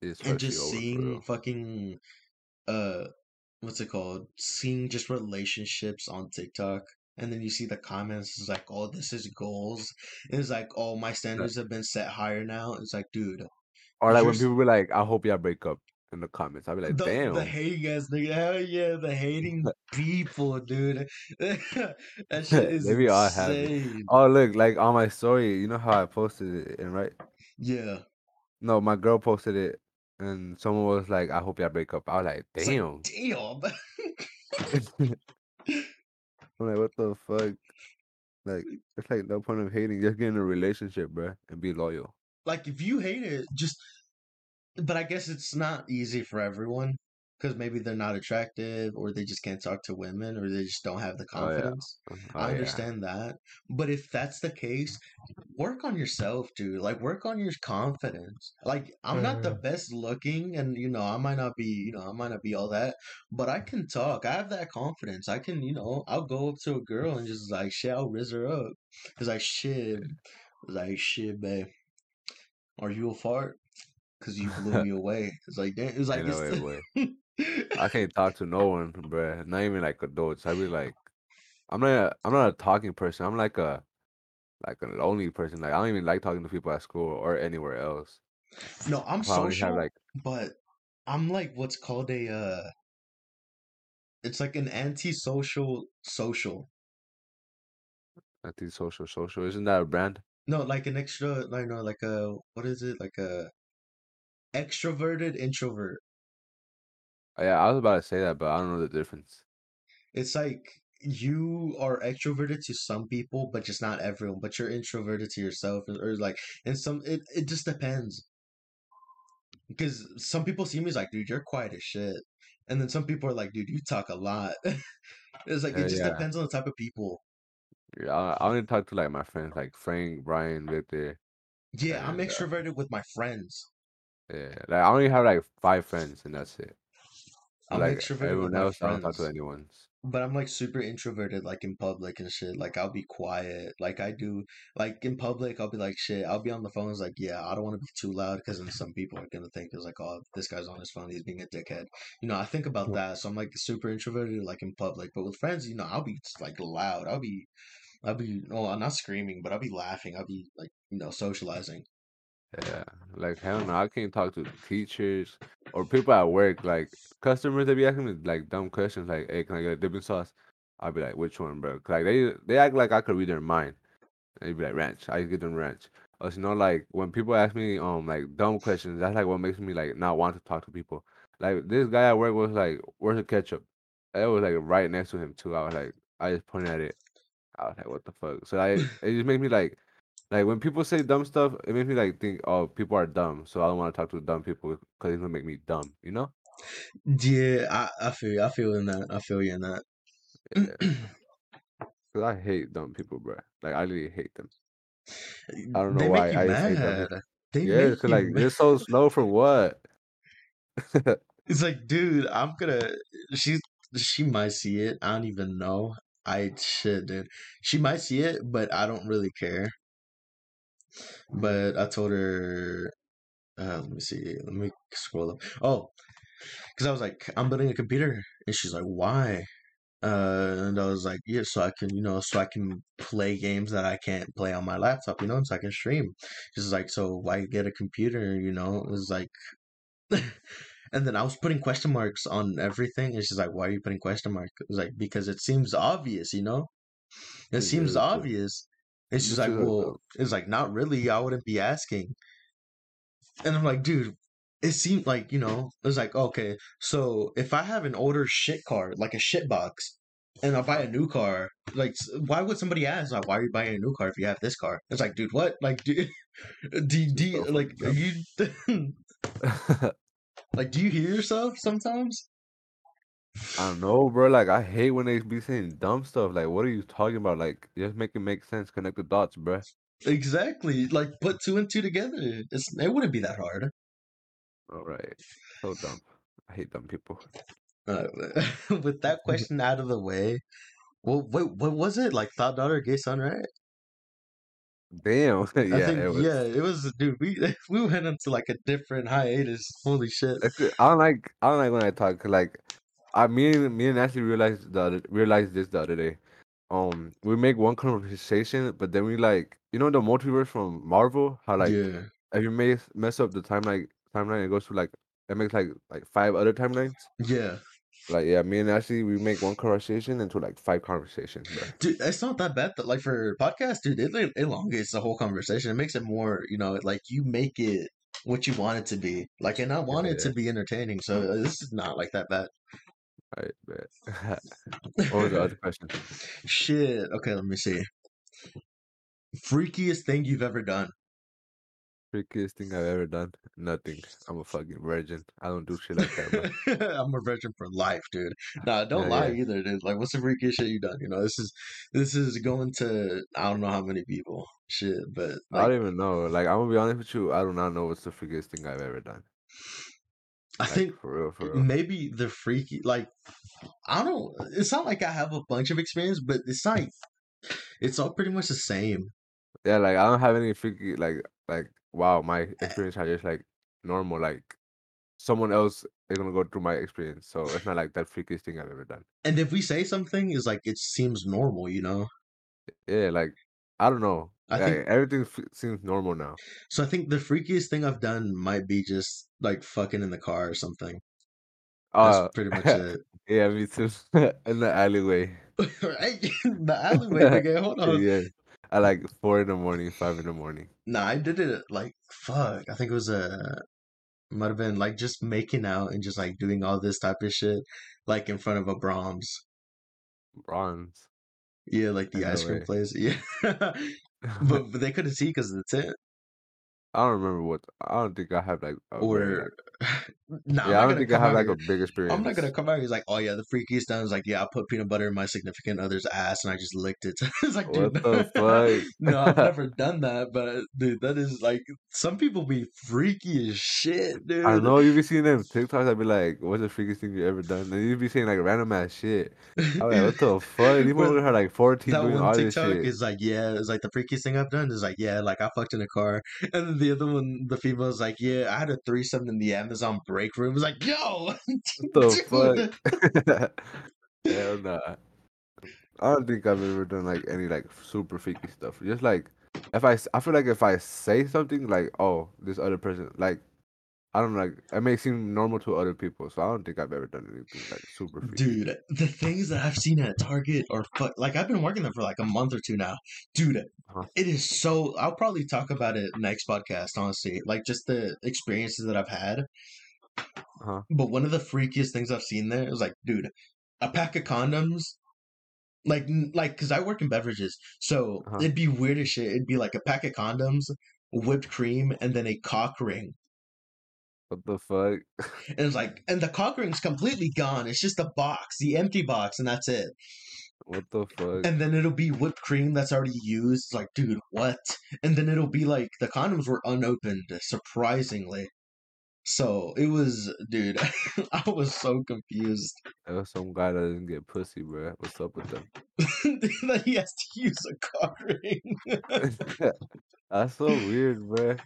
It's and just seeing fucking uh what's it called seeing just relationships on tiktok and then you see the comments it's like oh this is goals and it's like oh my standards have been set higher now it's like dude or like when people be like, "I hope y'all break up" in the comments, I'll be like, the the "Damn." hating ass nigga hell yeah the hating people dude that shit is they be all happy. insane Oh look, like on my story, you know how I posted it, and right? yeah No, my girl posted it, and someone was like, "I hope y'all break up." I was like, it's like "Damn." damn I'm like, "What the fuck?" Like, it's like no point of hating. Just get in a relationship, bro, and be loyal. like if you hate it just but i guess it's not easy for everyone because maybe they're not attractive or they just can't talk to women or they just don't have the Oh yeah. confidence. Oh i yeah. understand that but if that's the case work on yourself dude like work on your confidence. Like i'm not the Uh, best looking and you know i might not be you know i might not be all that but i can talk. I have that confidence. I can you know i'll go up to a girl and just like shit i'll riz her up. Because like shit like shit babe. Are you a fart because you blew me away. It's like damn. It's like Ain't no it's way. I can't talk to no one, bruh. Not even like adults. I be like, I'm not. A, I'm not a talking person. I'm like a, like a lonely person. Like I don't even like talking to people at school or anywhere else. no. I'm I have social, like, but I'm like what's called a. uh It's like an anti-social social. anti-social, social. Isn't that a brand? No, like an extra. Like no, like a what is it? Like a extroverted introvert. Yeah, I was about to say that, but I don't know the difference. It's like you are extroverted to some people, but just not everyone. But you're introverted to yourself, or, or like, and some it it just depends. Because some people see me as like, dude, you're quiet as shit, and then some people are like, dude, you talk a lot. it's like it just yeah. depends on the type of people. Yeah, I, I only talk to like my friends, like Frank, Brian, Victor, Yeah, I'm and uh, extroverted with my friends. Yeah, like I only have like five friends, and that's it. I'm like extroverted everyone else, I don't talk to friends. anyone. But I'm like super introverted, like in public and shit. Like I'll be quiet. Like I do, like in public, I'll be like shit. I'll be on the phone. It's like, yeah, I don't want to be too loud because then some people are gonna think it's like, oh, this guy's on his phone. He's being a dickhead. You know, I think about that. So I'm like super introverted, like in public. But with friends, you know, I'll be like loud. I'll be, I'll be, no, I'm not screaming, but I'll be laughing. I'll be like, you know, socializing. Yeah, like hell no, I can't talk to teachers or people at work. Like customers, they be asking me like dumb questions, like, "Hey, can I get a dipping sauce?" I'll be like, "Which one, bro?" like they they act like I could read their mind. They'd be like, "Ranch." I get them ranch. Or you know, like when people ask me um like dumb questions, that's like what makes me like not want to talk to people. Like this guy at work was like, "Where's the ketchup?" It was like right next to him too. I was like, I just pointed at it. I was like, "What the fuck?" So I it just makes me like. Like when people say dumb stuff, it makes me like think, oh, people are dumb, so I don't want to talk to dumb people because it's gonna make me dumb, you know? Yeah, I, I feel you. I feel in that. I feel you in that. Yeah, because I hate dumb people, bro. Like I really hate them. I don't know they why. I just hate mad. They Yeah, make like mad. they're so slow for what? It's like, dude, I'm gonna. She's she might see it. I don't even know. I shit, dude. She might see it, but I don't really care. But I told her. Uh, let me see. Let me scroll up. Oh, because I was like, I'm building a computer, and she's like, why? Uh, and I was like, yeah, so I can, you know, so I can play games that I can't play on my laptop, you know, so I can stream. She's like, so why get a computer? You know, it was like. And then I was putting question marks on everything, and she's like, "Why are you putting question marks?" It was like, "Because it seems obvious, you know. It seems obvious." And she's like, "Well, it's like not really. I wouldn't be asking." And I'm like, "Dude, it seemed like you know." it's like, "Okay, so if I have an older shit car, like a shit box, and I buy a new car, like, why would somebody ask like, why are you buying a new car if you have this car?" It's like, dude, what? Like, do do, do You're you, so like are you like do you hear yourself sometimes? I don't know, bro. Like I hate when they be saying dumb stuff. Like, what are you talking about? Like, just make it make sense. Connect the dots, bro. Exactly. Like put two and two together. It's it wouldn't be that hard. All right. So dumb. I hate dumb people. Uh, with that question out of the way, well, wait, what was it? Like thought daughter, gay son, right? Damn. Yeah, think it was. yeah, it was dude. We we went into like a different hiatus. Holy shit. I don't like I don't like when I talk like I me and me and Ashley realized the other, realized this the other day. Um, we make one conversation, but then we like you know the multiverse from Marvel, how like Yeah. if you may mess up the timeline timeline, it goes to like it makes like like five other timelines. Yeah. Like yeah, me and Ashley we make one conversation into like five conversations, bro. Dude, it's not that bad. That like for podcast, dude, it like, elongates the whole conversation. It makes it more, you know, like you make it what you want it to be. Like, and I want it to be entertaining. So uh, this is not like that bad. Right, bet. what was the other question? Shit. Okay, let me see. Freakiest thing you've ever done. Freakiest thing I've ever done? Nothing. I'm a fucking virgin. I don't do shit like that. I'm a virgin for life, dude. Nah, don't Yeah, lie yeah. either, dude. Like, what's the freakiest shit you done? You know, this is this is going to I don't know how many people. Shit, but I don't even know. Like I'm gonna be honest with you, I do not know what's the freakiest thing I've ever done. I Like think for real, for real. maybe the freaky like I don't. It's not like I have a bunch of experience, but it's like it's all pretty much the same. Yeah, like I don't have any freaky like like wow, my eh. experience are just like normal. Like someone else is gonna go through my experience, so it's not like that freakiest thing I've ever done. And if we say something, is like it seems normal, you know. Yeah, like I don't know. I think everything f- seems normal now. so. I think the freakiest thing I've done might be just like fucking in the car or something. That's Uh, pretty much it. yeah, me too. In the alleyway. right? the alleyway, nigga. Hold on. Yeah, at like four in the morning, five in the morning. Nah, I did it like fuck. I think it was a might have been like just making out and just like doing all this type of shit, like in front of a Braum's. Bronze. Yeah, like the ice cream way. place. Yeah, but but they couldn't see because of the tent. I don't remember what. I don't think I have like a very like. Or nah, I'm Yeah, not I don't gonna think I have like here. a big experience. I'm not gonna come out. He's like, oh yeah, the freakiest done is like, yeah, I put peanut butter in my significant other's ass and I just licked it. it's like, dude, the fuck? no, I've never done that, but dude, that is like some people be freaky as shit, dude. I know you be seeing them TikToks. I'd be like, "What's the freakiest thing you ever done?" And you be saying like random ass shit. I'm like, "What the fuck?" These But motherfuckers are like 14 that doing one all this shit. is like, yeah, it's like the freakiest thing I've done is like, yeah, like I fucked in a car, and then the other one, the female's like, yeah, I had a threesome in the Amazon break room. It's like, yo, What the fuck? Hell nah. I don't think I've ever done like any like super freaky stuff. Just like if I, I feel like if I say something like, "Oh, this other person," like I don't know, like it may seem normal to other people. So I don't think I've ever done anything like super freaky. dude, the things that I've seen at Target are fuck. Like I've been working there for like a month or two now, dude. Huh. It is so. I'll probably talk about it next podcast. Honestly, like just the experiences that I've had. Huh? But one of the freakiest things I've seen there is like, dude, a pack of condoms. Like, like, cause I work in beverages, so Uh-huh. it'd be weird as shit. It'd be like a pack of condoms, whipped cream, and then a cock ring. What the fuck? And it's like, and the cock ring's completely gone. It's just a box, the empty box, and that's it. What the fuck? And then it'll be whipped cream that's already used. It's like, dude, what? And then it'll be like the condoms were unopened, surprisingly. So it was, dude, I was so confused There was some guy that didn't get pussy, bro. What's up with them? that he has to use a cock ring. That's so weird, bro.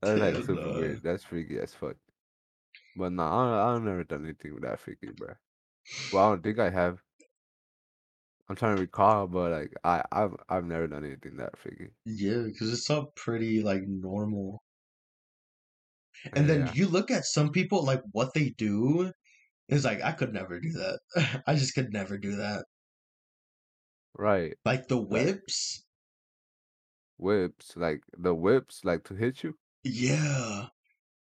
That's like super nah. weird. That's freaky as fuck. But nah, I, I've never done anything with that freaky, bro. Well, I don't think I have. I'm trying to recall, but like I, I've, I've never done anything that freaky. Yeah, because it's all pretty like normal. And then yeah. you look at some people like what they do. is like I could never do that. I just could never do that. right. Like the whips. whips, like the whips, like to hit you. Yeah.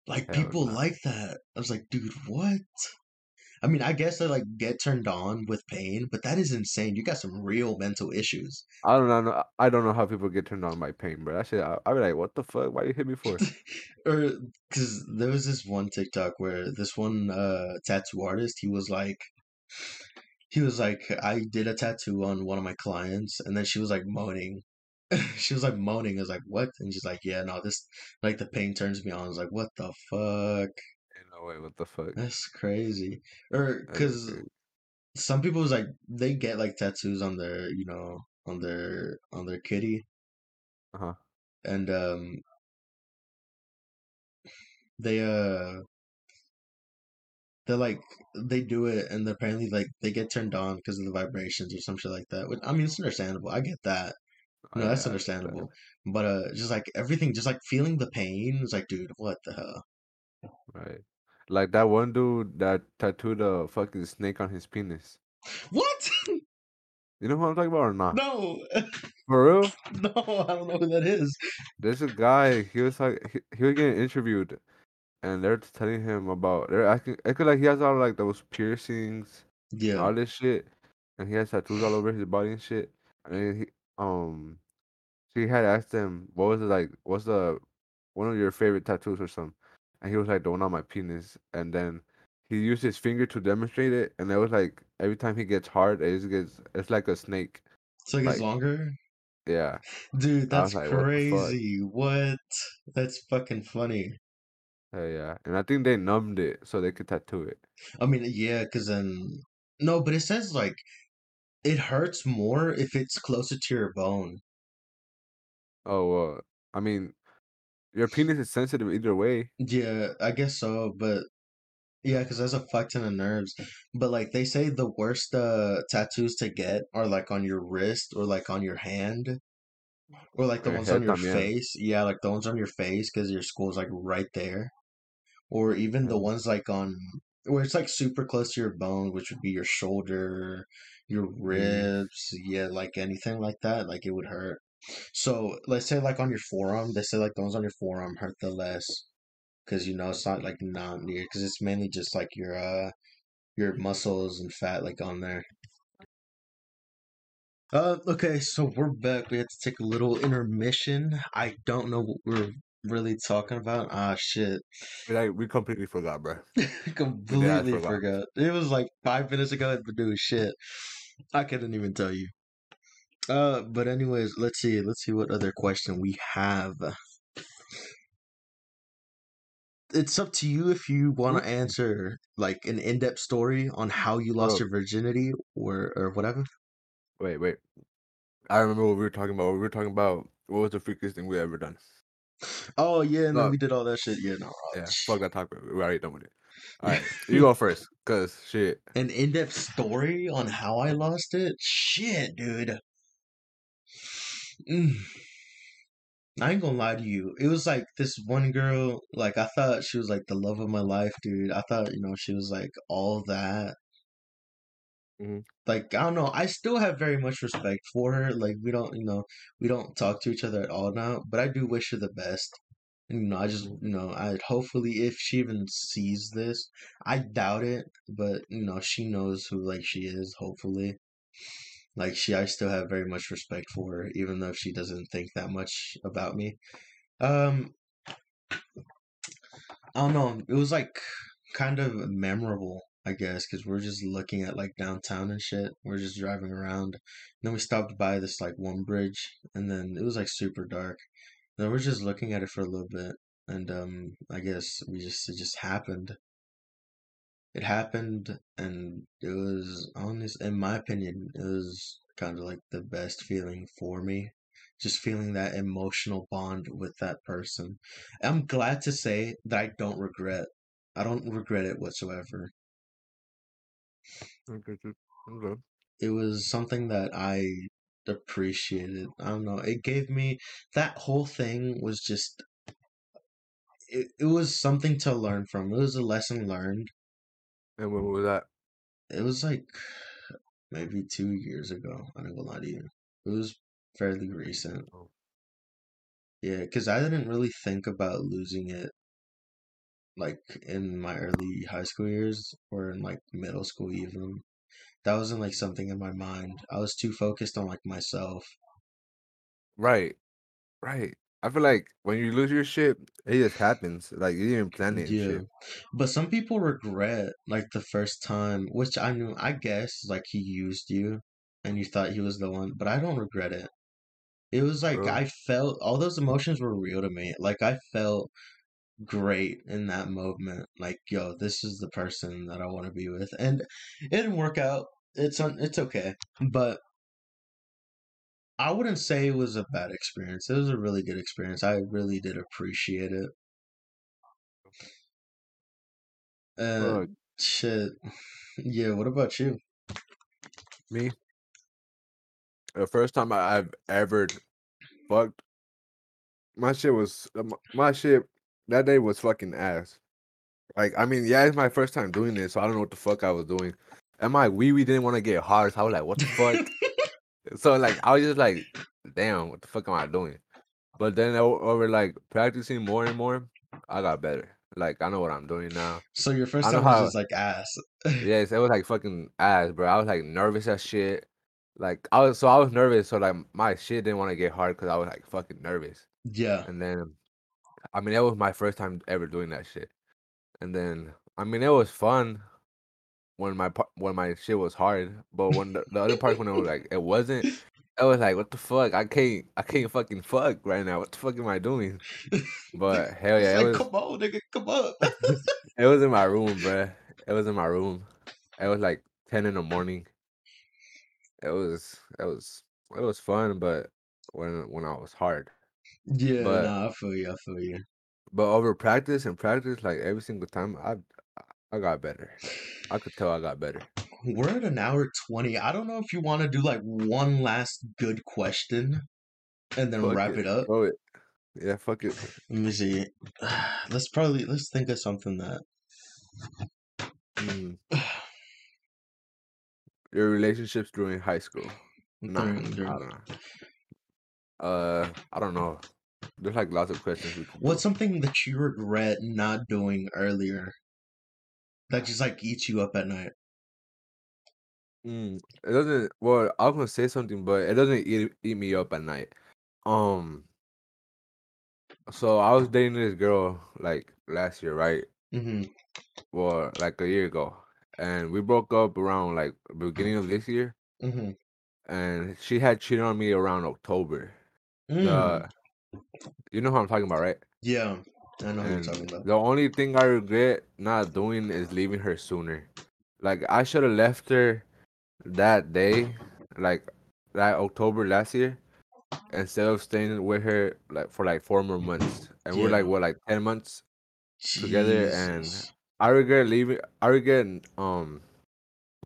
Like Hell people like that. I was like, dude, what? I mean, I guess they like get turned on with pain, but that is insane. You got some real mental issues. I don't know. I don't know how people get turned on by pain, bro. That shit. I, I be like, what the fuck? Why you hit me for? or because there was this one TikTok where this one uh tattoo artist, he was like, he was like, I did a tattoo on one of my clients, and then she was like moaning. she was like moaning. I was like, what? And she's like, yeah, no, this like the pain turns me on. I was like, what the fuck? No way. What the fuck? That's crazy. Or because some people was like they get like tattoos on their, you know, on their on their kitty. Uh huh. and um, they uh, they're like they do it, and apparently like they get turned on because of the vibrations or some shit like that. Which I mean, it's understandable. I get that. Oh, No, that's yeah, understandable. But uh, just like everything, just like feeling the pain, it's like, dude, what the hell? Right. Like that one dude that tattooed a fucking snake on his penis. What? You know what I'm talking about or not? no, For real? no, I don't know who that is. There's a guy. He was like he, he was getting interviewed, and they're telling him about they're asking. I could like he has all like those piercings, Yeah. all this shit, and he has tattoos all over his body and shit. And then he um, she had asked him what was it like? What's the one of your favorite tattoos or something? And he was like the one on my penis. And then he used his finger to demonstrate it, and it was like every time he gets hard, it just gets it's like a snake. So it gets Like- longer? Yeah. Dude, that's like, what crazy. What? That's fucking funny. Hell yeah. And I think they numbed it so they could tattoo it. I mean, yeah, because then. No, but it says like it hurts more if it's closer to your bone. Oh, uh, I mean, your penis is sensitive either way. Yeah, I guess so, but yeah, because there's a fuck ton of nerves. But like they say the worst uh tattoos to get are like on your wrist or like on your hand. Or like the your ones on your también. face. Yeah, like the ones on your face because your skull's like right there. Or even the ones like on where it's like super close to your bone, which would be your shoulder, your ribs, yeah, like anything like that, like it would hurt. So let's say like on your forearm, they say like the ones on your forearm hurt the less because you know it's not like not near because it's mainly just like your uh your muscles and fat like on there. Uh, okay, so we're back. We had to take a little intermission. I don't know what we're really talking about. Ah, shit. We like we completely forgot, bro. Completely forgot. forgot. It was like five minutes ago. Doing shit. I couldn't even tell you. Uh, but anyways, let's see. Let's see what other question we have. It's up to you if you want to answer like an in-depth story on how you lost Oh. your virginity or or whatever. Wait, wait. I remember what we were talking about. We were talking about what was the freakiest thing we ever done. Oh yeah, and then we did all that shit. Yeah, no. Yeah, fuck that topic. We already done with it. All right, you go first, cause shit. An in-depth story on how I lost it? Shit, dude. Mm. I ain't gonna lie to you. It was like this one girl, like I thought she was like the love of my life, dude. I thought, you know, she was like all that. Mhm. Like, I don't know. I still have very much respect for her. Like, we don't, you know, we don't talk to each other at all now, but I do wish her the best. And, you know, I just, Mhm. you know, I hopefully if she even sees this, I doubt it, but, you know, she knows who, like, she is, hopefully. Like, she, I still have very much respect for her, even though she doesn't think that much about me. Um, I don't know. It was like kind of memorable, I guess, because we're just looking at like downtown and shit. We're just driving around. And then we stopped by this like one bridge, and then it was like super dark. then we're just looking at it for a little bit, and um, I guess we just it just happened. It happened, and it was honest. In my opinion, it was kind of like the best feeling for me. Just feeling that emotional bond with that person. I'm glad to say that I don't regret. I don't regret it whatsoever. Okay. It was something that I appreciated. I don't know. It gave me that whole thing was just it, it was something to learn from. It was a lesson learned. And when was that? It was like maybe two years ago. I don't gonna lie to you. It was fairly recent. Oh. Yeah, because I didn't really think about losing it like in my early high school years or in like middle school even. That wasn't like something in my mind. I was too focused on like myself. Right, right. I feel like when you lose your shit, it just happens. Like you didn't plan it. Yeah. shit. But some people regret like the first time, which I knew, I guess, like he used you and you thought he was the one, but I don't regret it. It was like Bro. I felt all those emotions were real to me. Like I felt great in that moment. Like, yo, this is the person that I want to be with. And it didn't work out. It's on it's okay. But I wouldn't say it was a bad experience. It was a really good experience. I really did appreciate it. Uh, Fuck. shit. Yeah, what about you? Me, the first time I- I've ever fucked, my shit was uh, m- my shit. That day was fucking ass. Like, I mean, yeah, it's my first time doing this, so I don't know what the fuck I was doing. And my wee wee didn't want to get hard, so I was like, "What the fuck?" so like, I was just like, "Damn, what the fuck am I doing?" But then over like practicing more and more, I got better. Like, I know what I'm doing now. So your first time was just like ass. Yes, it was like fucking ass, bro. I was like nervous as shit. Like I was, so I was nervous. So like my shit didn't want to get hard because I was like fucking nervous. Yeah. And then, I mean, that was my first time ever doing that shit. And then, I mean, it was fun when my when my shit was hard, but when the, the other part when it was like it wasn't, I was like, what the fuck? I can't, I can't fucking fuck right now. What the fuck am I doing? But hell yeah, like, it was come on, nigga, come on. it was in my room, bro. It was in my room. It was like ten in the morning. It was it was it was fun, but when when I was hard. yeah, But- nah, I feel you. I feel you. But over practice and practice, like every single time, I I got better. I could tell I got better. We're at an hour twenty. I don't know if you want to do like one last good question, and then Fuck wrap it up. Throw it. Yeah, fuck it. Let me see. Let's probably let's think of something that. Mm. Your relationships during high school. Nah, during- during- I don't know. Uh, I don't know. There's like lots of questions. What's something that you regret not doing earlier? That just like eats you up at night. Mm, it doesn't. Well, I was gonna say something, but it doesn't eat eat me up at night. Um. So I was dating this girl like last year, right? Mm-hmm. Well, like a year ago, and we broke up around like beginning of this year, Mm-hmm. and she had cheated on me around October. Mm. The, you know what I'm talking about, right? yeah, I know what you're talking about. the only thing I regret not doing is leaving her sooner. Like I should have left her that day, like that October last year, instead of staying with her like for like four more months. And we're like what like ten months. together and- I regret leaving. I regret um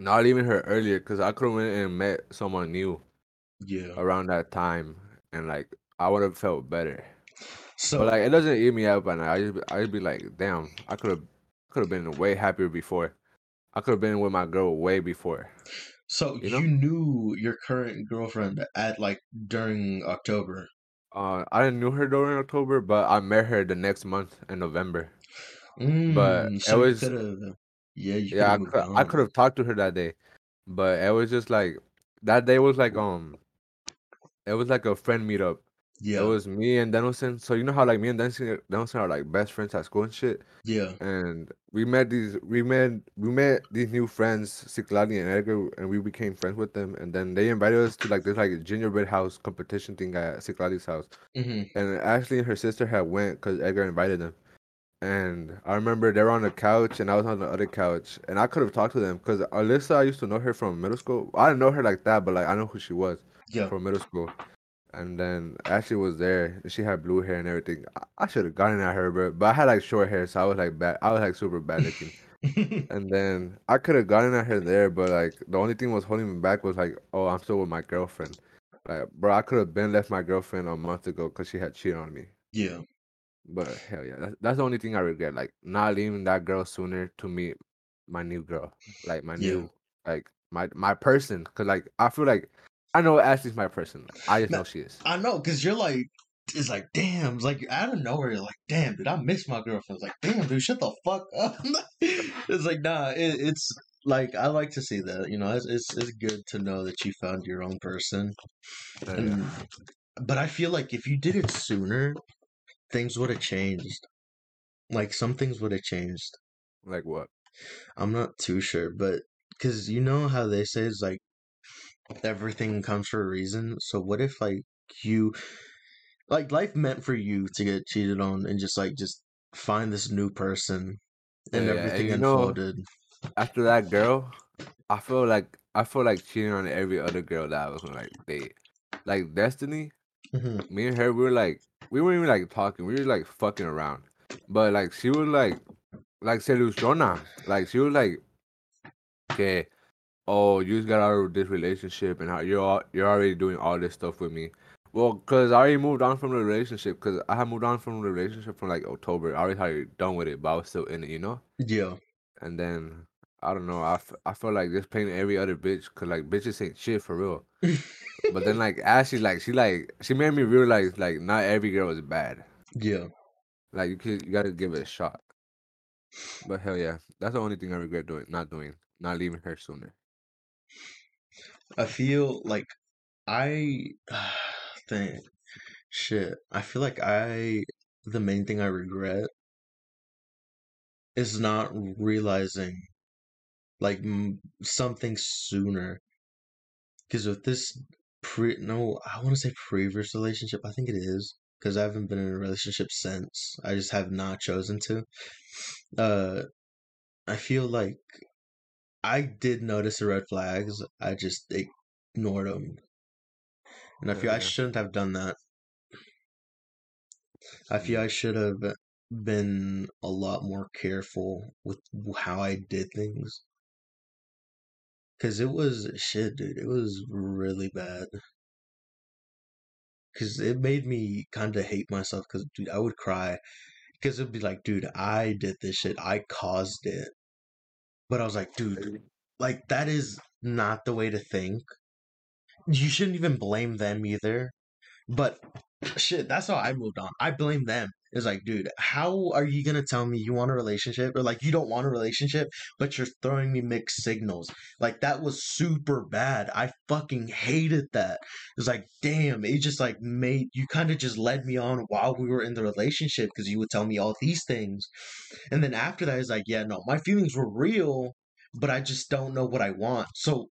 not leaving her earlier because I could have went and met someone new yeah. around that time, and like I would have felt better. So But like it doesn't eat me up, and I just be- I just be like, damn, I could have could have been way happier before. I could have been with my girl way before. so you you, knew your current girlfriend at like during October. Uh, I didn't knew her during October, but I met her the next month in November. Mm, it so was- you. Yeah, you Yeah, I could could have I could have talked to her that day, but it was just like that day was like um, it was like a friend meetup. Yeah, It was me and Dennison. So you know how like me and Dennison, Dennison are like best friends at school and shit. yeah. and we met these we met we met these new friends Cikladi and Edgar and we became friends with them and then they invited us to like this like gingerbread house competition thing at Cikladi's house hmm and Ashley and her sister had went because Edgar invited them and I remember they were on the couch and I was on the other couch and I could have talked to them because Alyssa I used to know her from middle school I didn't know her like that but like I know who she was Yeah. from middle school. And then Ashley was there. and She had blue hair and everything. I, I should have gotten at her, but but I had like short hair, so I was like bad. I was like super bad looking. and then I could have gotten at her there, but like the only thing was holding me back was like, oh, I'm still with my girlfriend. Like, bro, I could have been left my girlfriend a month ago because she had cheated on me. yeah. But hell yeah, that's, that's the only thing I regret. Like not leaving that girl sooner to meet my new girl, like my Yeah. new, like my my person. Cause like I feel like I know Ashley's my person. I just No, know she is. I know, cause you're like, it's like, damn, it's like out of nowhere, you're like, damn, dude, I miss my girlfriend. It's like, damn, dude, shut the fuck up. it's like, nah, it, it's like I like to see that. You know, it's, it's it's good to know that you found your own person. Uh, And, but I feel like if you did it sooner, things would have changed. Like some things would have changed. Like what? I'm not too sure, but because you know how they say it's like everything comes for a reason. So what if like you, like life meant for you to get cheated on and just like just find this new person and Yeah, yeah, and everything know- unfolded. After that girl, I feel like I feel like cheating on every other girl that I was gonna like date. like Destiny, Mhm. me and her, we were like, we weren't even like talking. We were like fucking around. But like, she was like, like se ilusiona. Like she was like, okay, oh, you just got out of this relationship and how you're you're already doing all this stuff with me. Well, cause I already moved on from the relationship. Cause I had moved on from the relationship from like October. I already had done with it, but I was still in it, you know. Yeah. And then I don't know. I, f- I felt like just playing every other bitch, cause like bitches ain't shit for real. But then like Ashley, like she like she made me realize like not every girl is bad. Yeah. Like you could you gotta give it a shot. But hell yeah, that's the only thing I regret doing, not doing, not leaving her sooner. I feel like I think shit. I feel like I the main thing I regret is not realizing like m- something sooner. Because with this pre no, I want to say previous relationship. I think it is because I haven't been in a relationship since. I just have not chosen to. Uh, I feel like I did notice the red flags. I just ignored them, and I feel I yeah. shouldn't have done that. I feel mm. I should have been a lot more careful with how I did things. Cause it was shit, dude. It was really bad. Cause it made me kind of hate myself. Cause dude, I would cry. Cause it'd be like, dude, I did this shit. I caused it. But I was like, dude, like that is not the way to think. You shouldn't even blame them either. But shit, that's how I moved on. I blame them. It's like, dude, how are you gonna tell me you want a relationship or like you don't want a relationship, but you're throwing me mixed signals? Like that was super bad. I fucking hated that. It's like, damn, it just like made you kind of just led me on while we were in the relationship because you would tell me all these things. And then after that, it's like, yeah, no, my feelings were real, but I just don't know what I want. So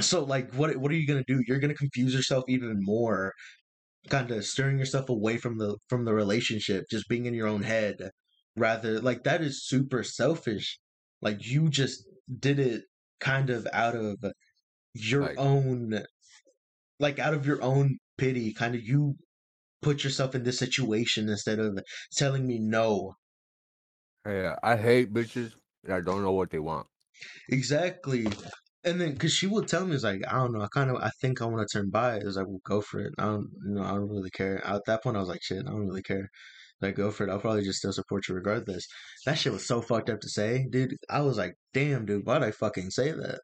so like what what are you gonna do? You're gonna confuse yourself even more, kind of stirring yourself away from the from the relationship, just being in your own head. Rather, like that is super selfish. Like you just did it kind of out of your Like- own, like out of your own pity. Kind of you put yourself in this situation instead of telling me no. Yeah, I hate bitches I don't know what they want. Exactly. And then, cause she would tell me, it's like, I don't know, I kind of, I think I want to turn bi. It's like, well, go for it. I don't, you know, I don't really care. At that point, I was like, shit, I don't really care. Like, go for it. I'll probably just still support you regardless. That shit was so fucked up to say, dude. I was like, damn, dude, why'd I fucking say that?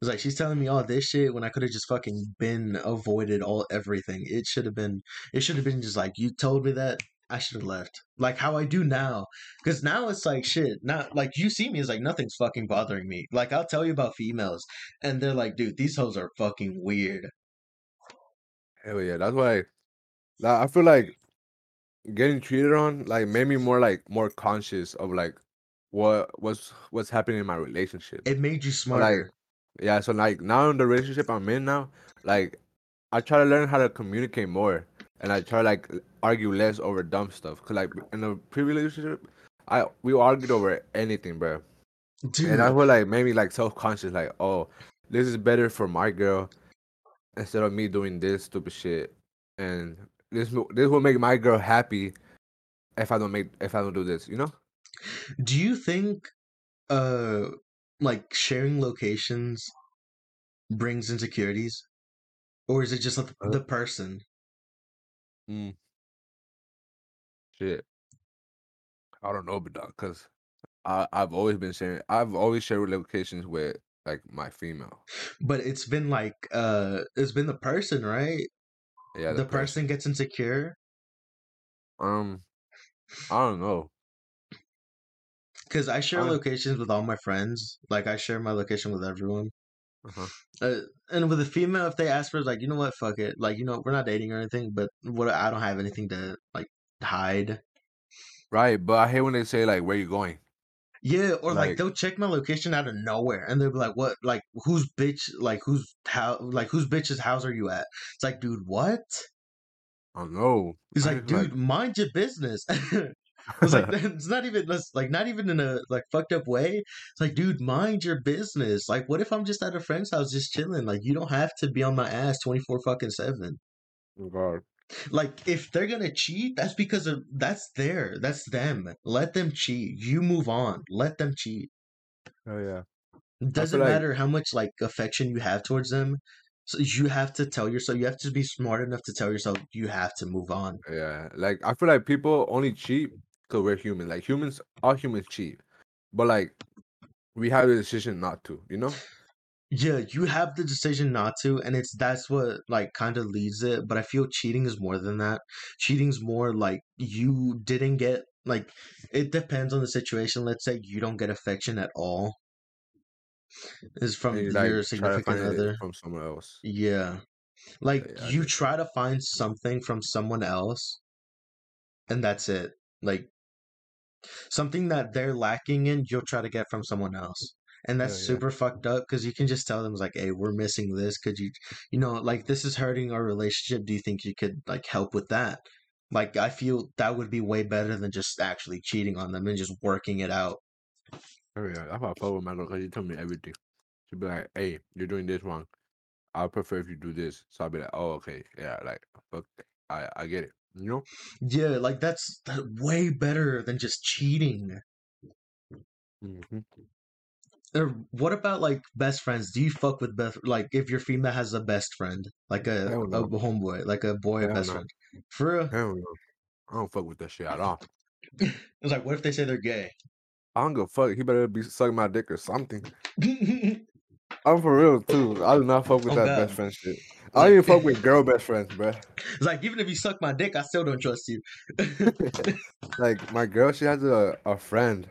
It's like she's telling me all this shit when I could have just fucking been avoided all everything. It should have been. It should have been just like you told me that. I should have left. Like how I do now. Because now it's like shit. Now, like you see me, it's like nothing's fucking bothering me. Like I'll tell you about females, and they're like, dude, these hoes are fucking weird. Hell yeah, that's why. Like, I feel like getting cheated on like made me more like more conscious of like what what's what's happening in my relationship. It made you smarter. like yeah, so like now in the relationship I'm in now, like I try to learn how to communicate more, and I try to like argue less over dumb stuff. Cause like in the previous relationship, I we argued over anything, bro. dude. And I feel like maybe like self conscious, like oh, this is better for my girl instead of me doing this stupid shit, and this will- this will make my girl happy if I don't make if I don't do this, you know? Do you think, uh, like sharing locations brings insecurities, or is it just the, Uh, the person? Shit, I don't know, but dog, cause I I've always been sharing. I've always shared locations with like my female. But it's been like, uh, it's been the person, right? Yeah, the person gets insecure Um, I don't know. because I share I- locations with all my friends. Like I share my location with everyone. Uh-huh. Uh, and with a female, if they ask for, like, you know what, fuck it, like, you know, we're not dating or anything, but what I don't have anything to like hide. Right, but I hate when they say like, "Where you going?" Yeah, or like, Like- they'll check my location out of nowhere, and they'll be like, "What? Like, whose bitch? Like, whose how? Like, whose bitch's house are you at?" It's like, dude, what? I don't know. He's I like, dude, mind your business. It's like it's not even like not even in a like fucked up way. It's like, dude, mind your business. Like, what if I'm just at a friend's house just chilling? Like, you don't have to be on my ass twenty four fucking seven. Oh, God. Like, if they're gonna cheat, that's because of that's there. That's them. Let them cheat. You move on. Let them cheat. Oh yeah. It doesn't like- matter how much like affection you have towards them. So you have to tell yourself. You have to be smart enough to tell yourself you have to move on. Yeah. Like I feel like people only cheat because we're human. Like humans, all humans cheat, but like we have the decision not to. You know. Yeah, you have the decision not to, and it's that's what like kind of leads it. But I feel cheating is more than that. Cheating's more like you didn't get like it depends on the situation. Let's say you don't get affection at all. Is from you, your like, to significant other. from somewhere else. Yeah. Like Yeah, you try to find something from someone else and that's it. Like something that they're lacking in, you'll try to get from someone else. And that's Yeah, super fucked up because you can just tell them like, "Hey, we're missing this. Could you, you know, like this is hurting our relationship. Do you think you could like help with that?" Like I feel that would be way better than just actually cheating on them and just working it out. Oh yeah, that's why I fuck with my girl because she tell me everything. She'd be like, "Hey, you're doing this wrong. I prefer if you do this." So I'll be like, "Oh, okay, yeah, like fuck, I I get it." You know? Yeah, like that's that way better than just cheating. hmm Or what about like best friends? Do you fuck with best like if your female has a best friend, like a, a homeboy, like a boy best friend? For real? Hell no, I don't fuck with that shit at all. It's like what if they say they're gay? I don't go fuck. He better be sucking my dick or something. I'm for real too. I do not fuck with Oh, that God. best friend shit. I don't even fuck with girl best friends, bro. it's like even if you suck my dick, I still don't trust you. Like my girl, she has a, a friend,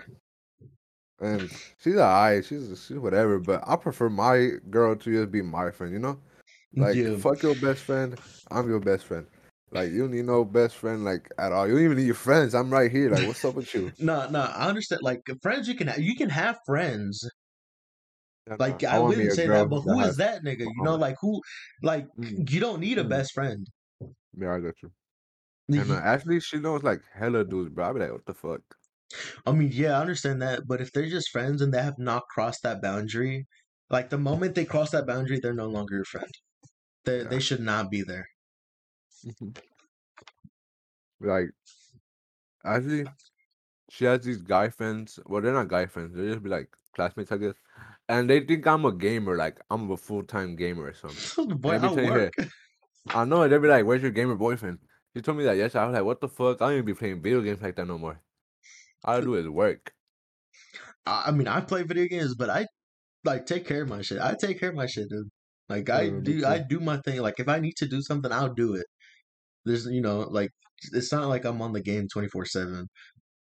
and she's alright. She's she's whatever. But I prefer my girl to just be my friend. You know, like Yeah. fuck your best friend. I'm your best friend. Like you don't need no best friend like at all. You don't even need your friends. I'm right here. Like what's up with you? No, no, I understand. Like friends, you can ha- you can have friends. Like nah, I, wouldn't say that, but who has- is that nigga? You know, like who, like Mm. you don't need a Mm. best friend. Yeah, I got you. And uh, Ashley, she knows like hella dudes, bro. I be like, what the fuck? I mean, yeah, I understand that, but if they're just friends and they have not crossed that boundary, like the moment they cross that boundary, they're no longer your friend. They Yeah. they should not be there. like actually she has these guy friends well they're not guy friends they just be like classmates i guess and they think i'm a gamer like i'm a full-time gamer or something Boy, Let I tell work. i know they'd be like where's your gamer boyfriend she told me that yesterday i was like what the fuck i don't even be playing video games like that no more all i do is work I mean, I play video games, but I like take care of my shit. I take care of my shit, dude. Like I oh, Yeah, do, I do my thing. Like if I need to do something, I'll do it. There's, you know, like it's not like I'm on the game twenty four seven.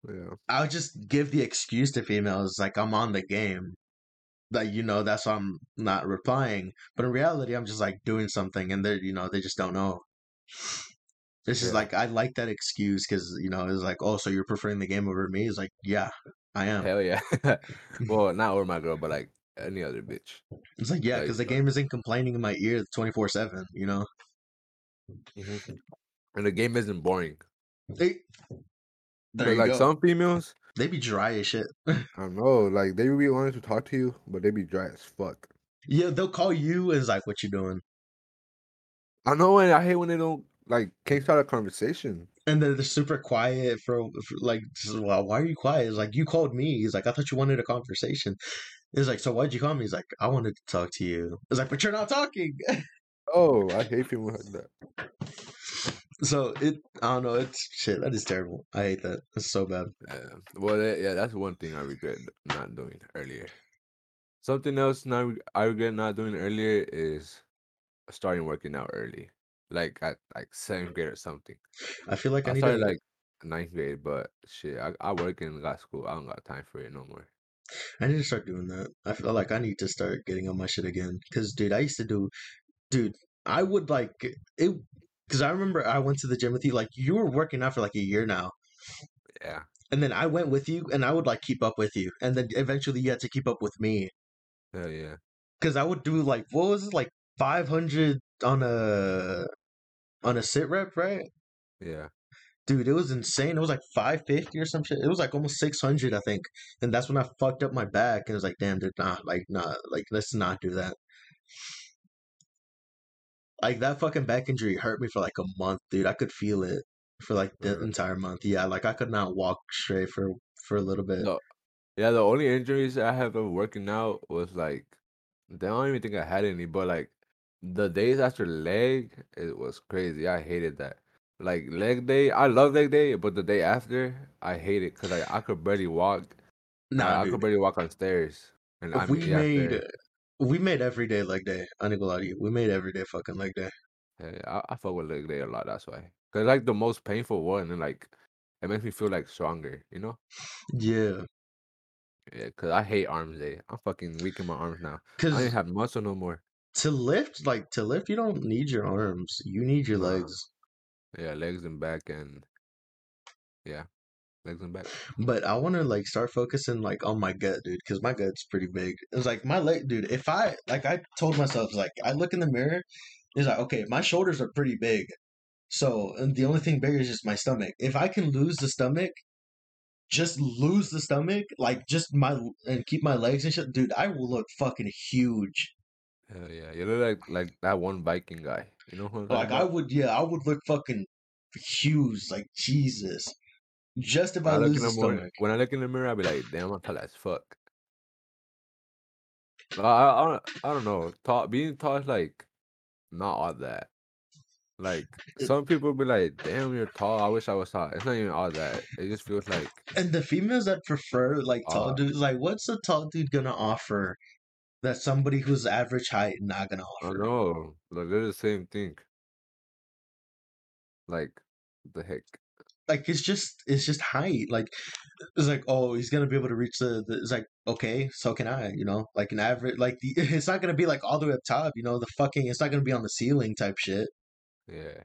yeah I'll just give the excuse to females like I'm on the game. That you know, that's why I'm not replying. But in reality, I'm just like doing something, and they're you know they just don't know. This is like I like that excuse because you know it's like oh so you're preferring the game over me? It's like yeah, I am. hell yeah well not over my girl but like any other bitch It's like yeah, Like, because the uh, game isn't complaining in my ear twenty four seven. You know, Mhm. and the game isn't boring they, like go. some females they be dry as shit. i don't know like they be wanting to talk to you but they be dry as fuck yeah, they'll call you and it's like what you doing, I know, and I hate when they don't like can't start a conversation. and then they're super quiet for, for like well, why are you quiet? It's like you called me. He's like I thought you wanted a conversation. It's like so why'd you call me? He's like I wanted to talk to you. It's like but you're not talking. Oh, I hate people like that. So it I don't know. It's shit. That is terrible. I hate that. It's so bad. Yeah. Well, that, yeah, that's one thing I regret not doing earlier. Something else not I regret not doing earlier is starting working out early, like at like seventh grade or something. I feel like I, I need started to like ninth grade, but shit, I, I work and got school. I don't got time for it no more. I need to start doing that. I feel like I need to start getting on my shit again. Cause dude, I used to do, dude, I would like it. Cause I remember I went to the gym with you. Like you were working out for like a year now, Yeah, and then I went with you, and I would like keep up with you, and then eventually you had to keep up with me. hell yeah. Cause I would do like what was it like five hundred on a on a sit rep, right? Yeah, dude, it was insane. It was like five fifty or some shit. It was like almost six hundred, I think. And that's when I fucked up my back, and it was like, damn, dude, nah, like, nah, like, let's not do that. Like that fucking back injury hurt me for like a month, dude. I could feel it for like the entire month. Yeah, like I could not walk straight for for a little bit. No, yeah. The only injuries I have of working out was like, I don't even think I had any, but like the days after leg, it was crazy. I hated that. Like leg day, I love leg day, but the day after, I hate it because like I could barely walk. Nah, I, I could barely walk on stairs, and I We mean, yeah, made stairs. We made every day leg day. I ain't gonna lie to you. We made every day fucking leg day. Yeah, I, I fuck with leg day a lot. That's why, cause like the most painful one, and like it makes me feel like stronger. You know? Yeah, Yeah, cause I hate arms day. I'm fucking weak in my arms now. Cause I ain't have muscle no more. to lift, like to lift, you don't need your arms. You need your legs. Yeah, legs and back and yeah, legs and back. But I want to like start focusing like on my gut, dude, because my gut's pretty big. It's like my leg, dude. If I like, I told myself like I look in the mirror, it's like okay, my shoulders are pretty big, so and the only thing bigger is just my stomach. If I can lose the stomach, just lose the stomach, like just my and keep my legs and shit, dude, I will look fucking huge. Hell yeah, you look like like that one Viking guy. You know who I'm Like I about? would, yeah, I would look fucking huge, like Jesus. Just if When I I look lose in the mirror, stomach. when I look in the mirror, I'll be like, damn, I'm tall as fuck. I, I, I don't, know. Tall, being tall is like not all that. Like some people be like, damn, you're tall. I wish I was tall. It's not even all that. It just feels like And the females that prefer like tall Uh, dudes, like what's a tall dude gonna offer that somebody who's average height not gonna I offer? know, like they're the same thing. Like the heck. Like it's just it's just height. Like it's like oh he's gonna be able to reach the, the it's like okay so can I you know like an average like the, it's not gonna be like all the way up top you know the fucking it's not gonna be on the ceiling type shit. Yeah.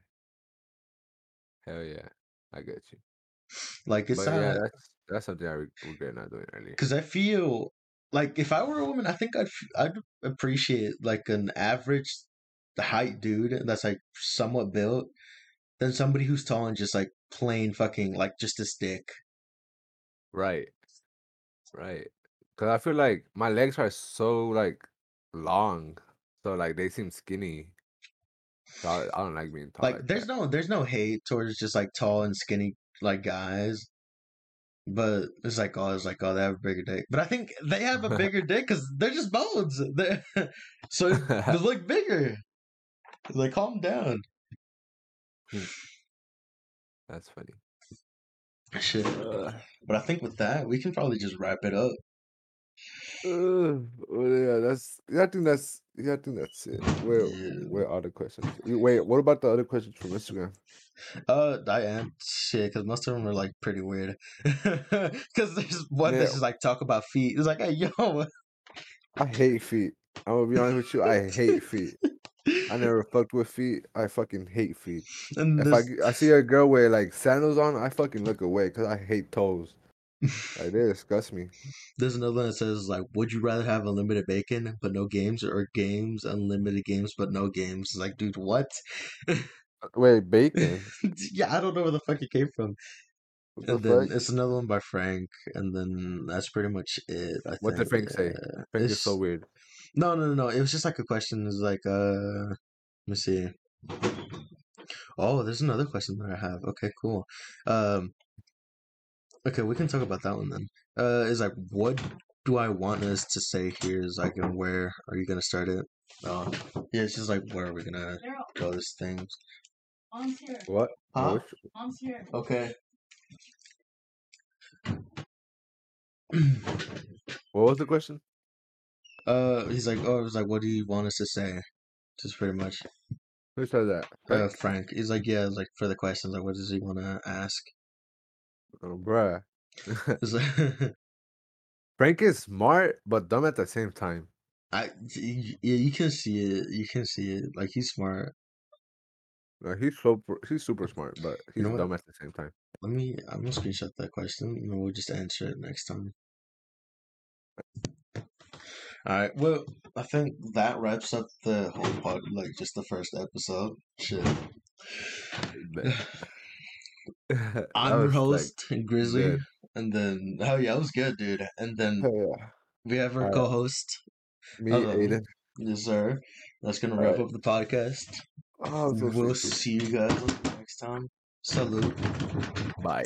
Hell yeah. I get you. Like it's But yeah, not that's that's something I re- regret not doing earlier. because I feel like if I were a woman I think I'd I'd appreciate like an average height dude that's like somewhat built than somebody who's tall and just like plain fucking like just a stick. Right. Right. Cause I feel like my legs are so like long. So like they seem skinny. So I, I don't like being tall Like like there's that. no there's no hate towards just like tall and skinny like guys. But it's like oh it's like oh they have a bigger dick. But I think they have a bigger dick because they're just bones. They're, so they look bigger. Like calm down. Hmm. That's funny. Shit. Uh, But I think with that we can probably just wrap it up. uh, well, yeah, that's yeah, I think that's yeah, I think that's it. Where Yeah. where are the questions? Wait, what about the other questions from Instagram? Uh, I am shit because most of them are like pretty weird. Because there's one Yeah. that's just like talk about feet. It's like, hey yo, I hate feet. I'm gonna be honest with you. I hate feet. I never fucked with feet. I fucking hate feet. and If I, there's, g- I see a girl with like sandals on, I fucking look away because I hate toes. Like they disgust me. there's another one that says like, would you rather have unlimited bacon but no games, or games unlimited games but no games? Like, dude, what? Wait, bacon? yeah, I don't know where the fuck it came from. What the And then fuck? it's another one by Frank, and then that's pretty much it. I What did. Frank say? Uh, Frank is so weird. No, no, no, no. It was just like a question. It's like, uh, let me see. Oh, there's another question that I have. Okay, cool. Um, okay, we can talk about that one then. Uh, is like, what do I want us to say here? Is like, and where are you gonna start it? Oh, yeah, it's just like, where are we gonna go? This thing. Mom's here. What? Huh? Mom's here. Okay. What was the question? Uh, he's like, oh, it's like, what do you want us to say? Just pretty much. Who said that? Uh, Frank? Frank. He's like, yeah, like for the questions, like, what does he want to ask? Oh, bruh. Like, Frank is smart but dumb at the same time. I yeah, you can see it. You can see it. Like he's smart. Like, he's super, he's super smart, but he's know dumb at the same time. Let me. I'm gonna screenshot that question, and we'll just answer it next time. All right. Well, I think that wraps up the whole part. Like just the first episode. Shit. I'm your was like host, Grizzly, good. and then oh yeah, it was good, dude. And then Hell yeah. we have our co-host, Me. Adan. yes sir. That's gonna wrap Alright. up the podcast. Oh, we'll see you guys next time. Salute. Bye.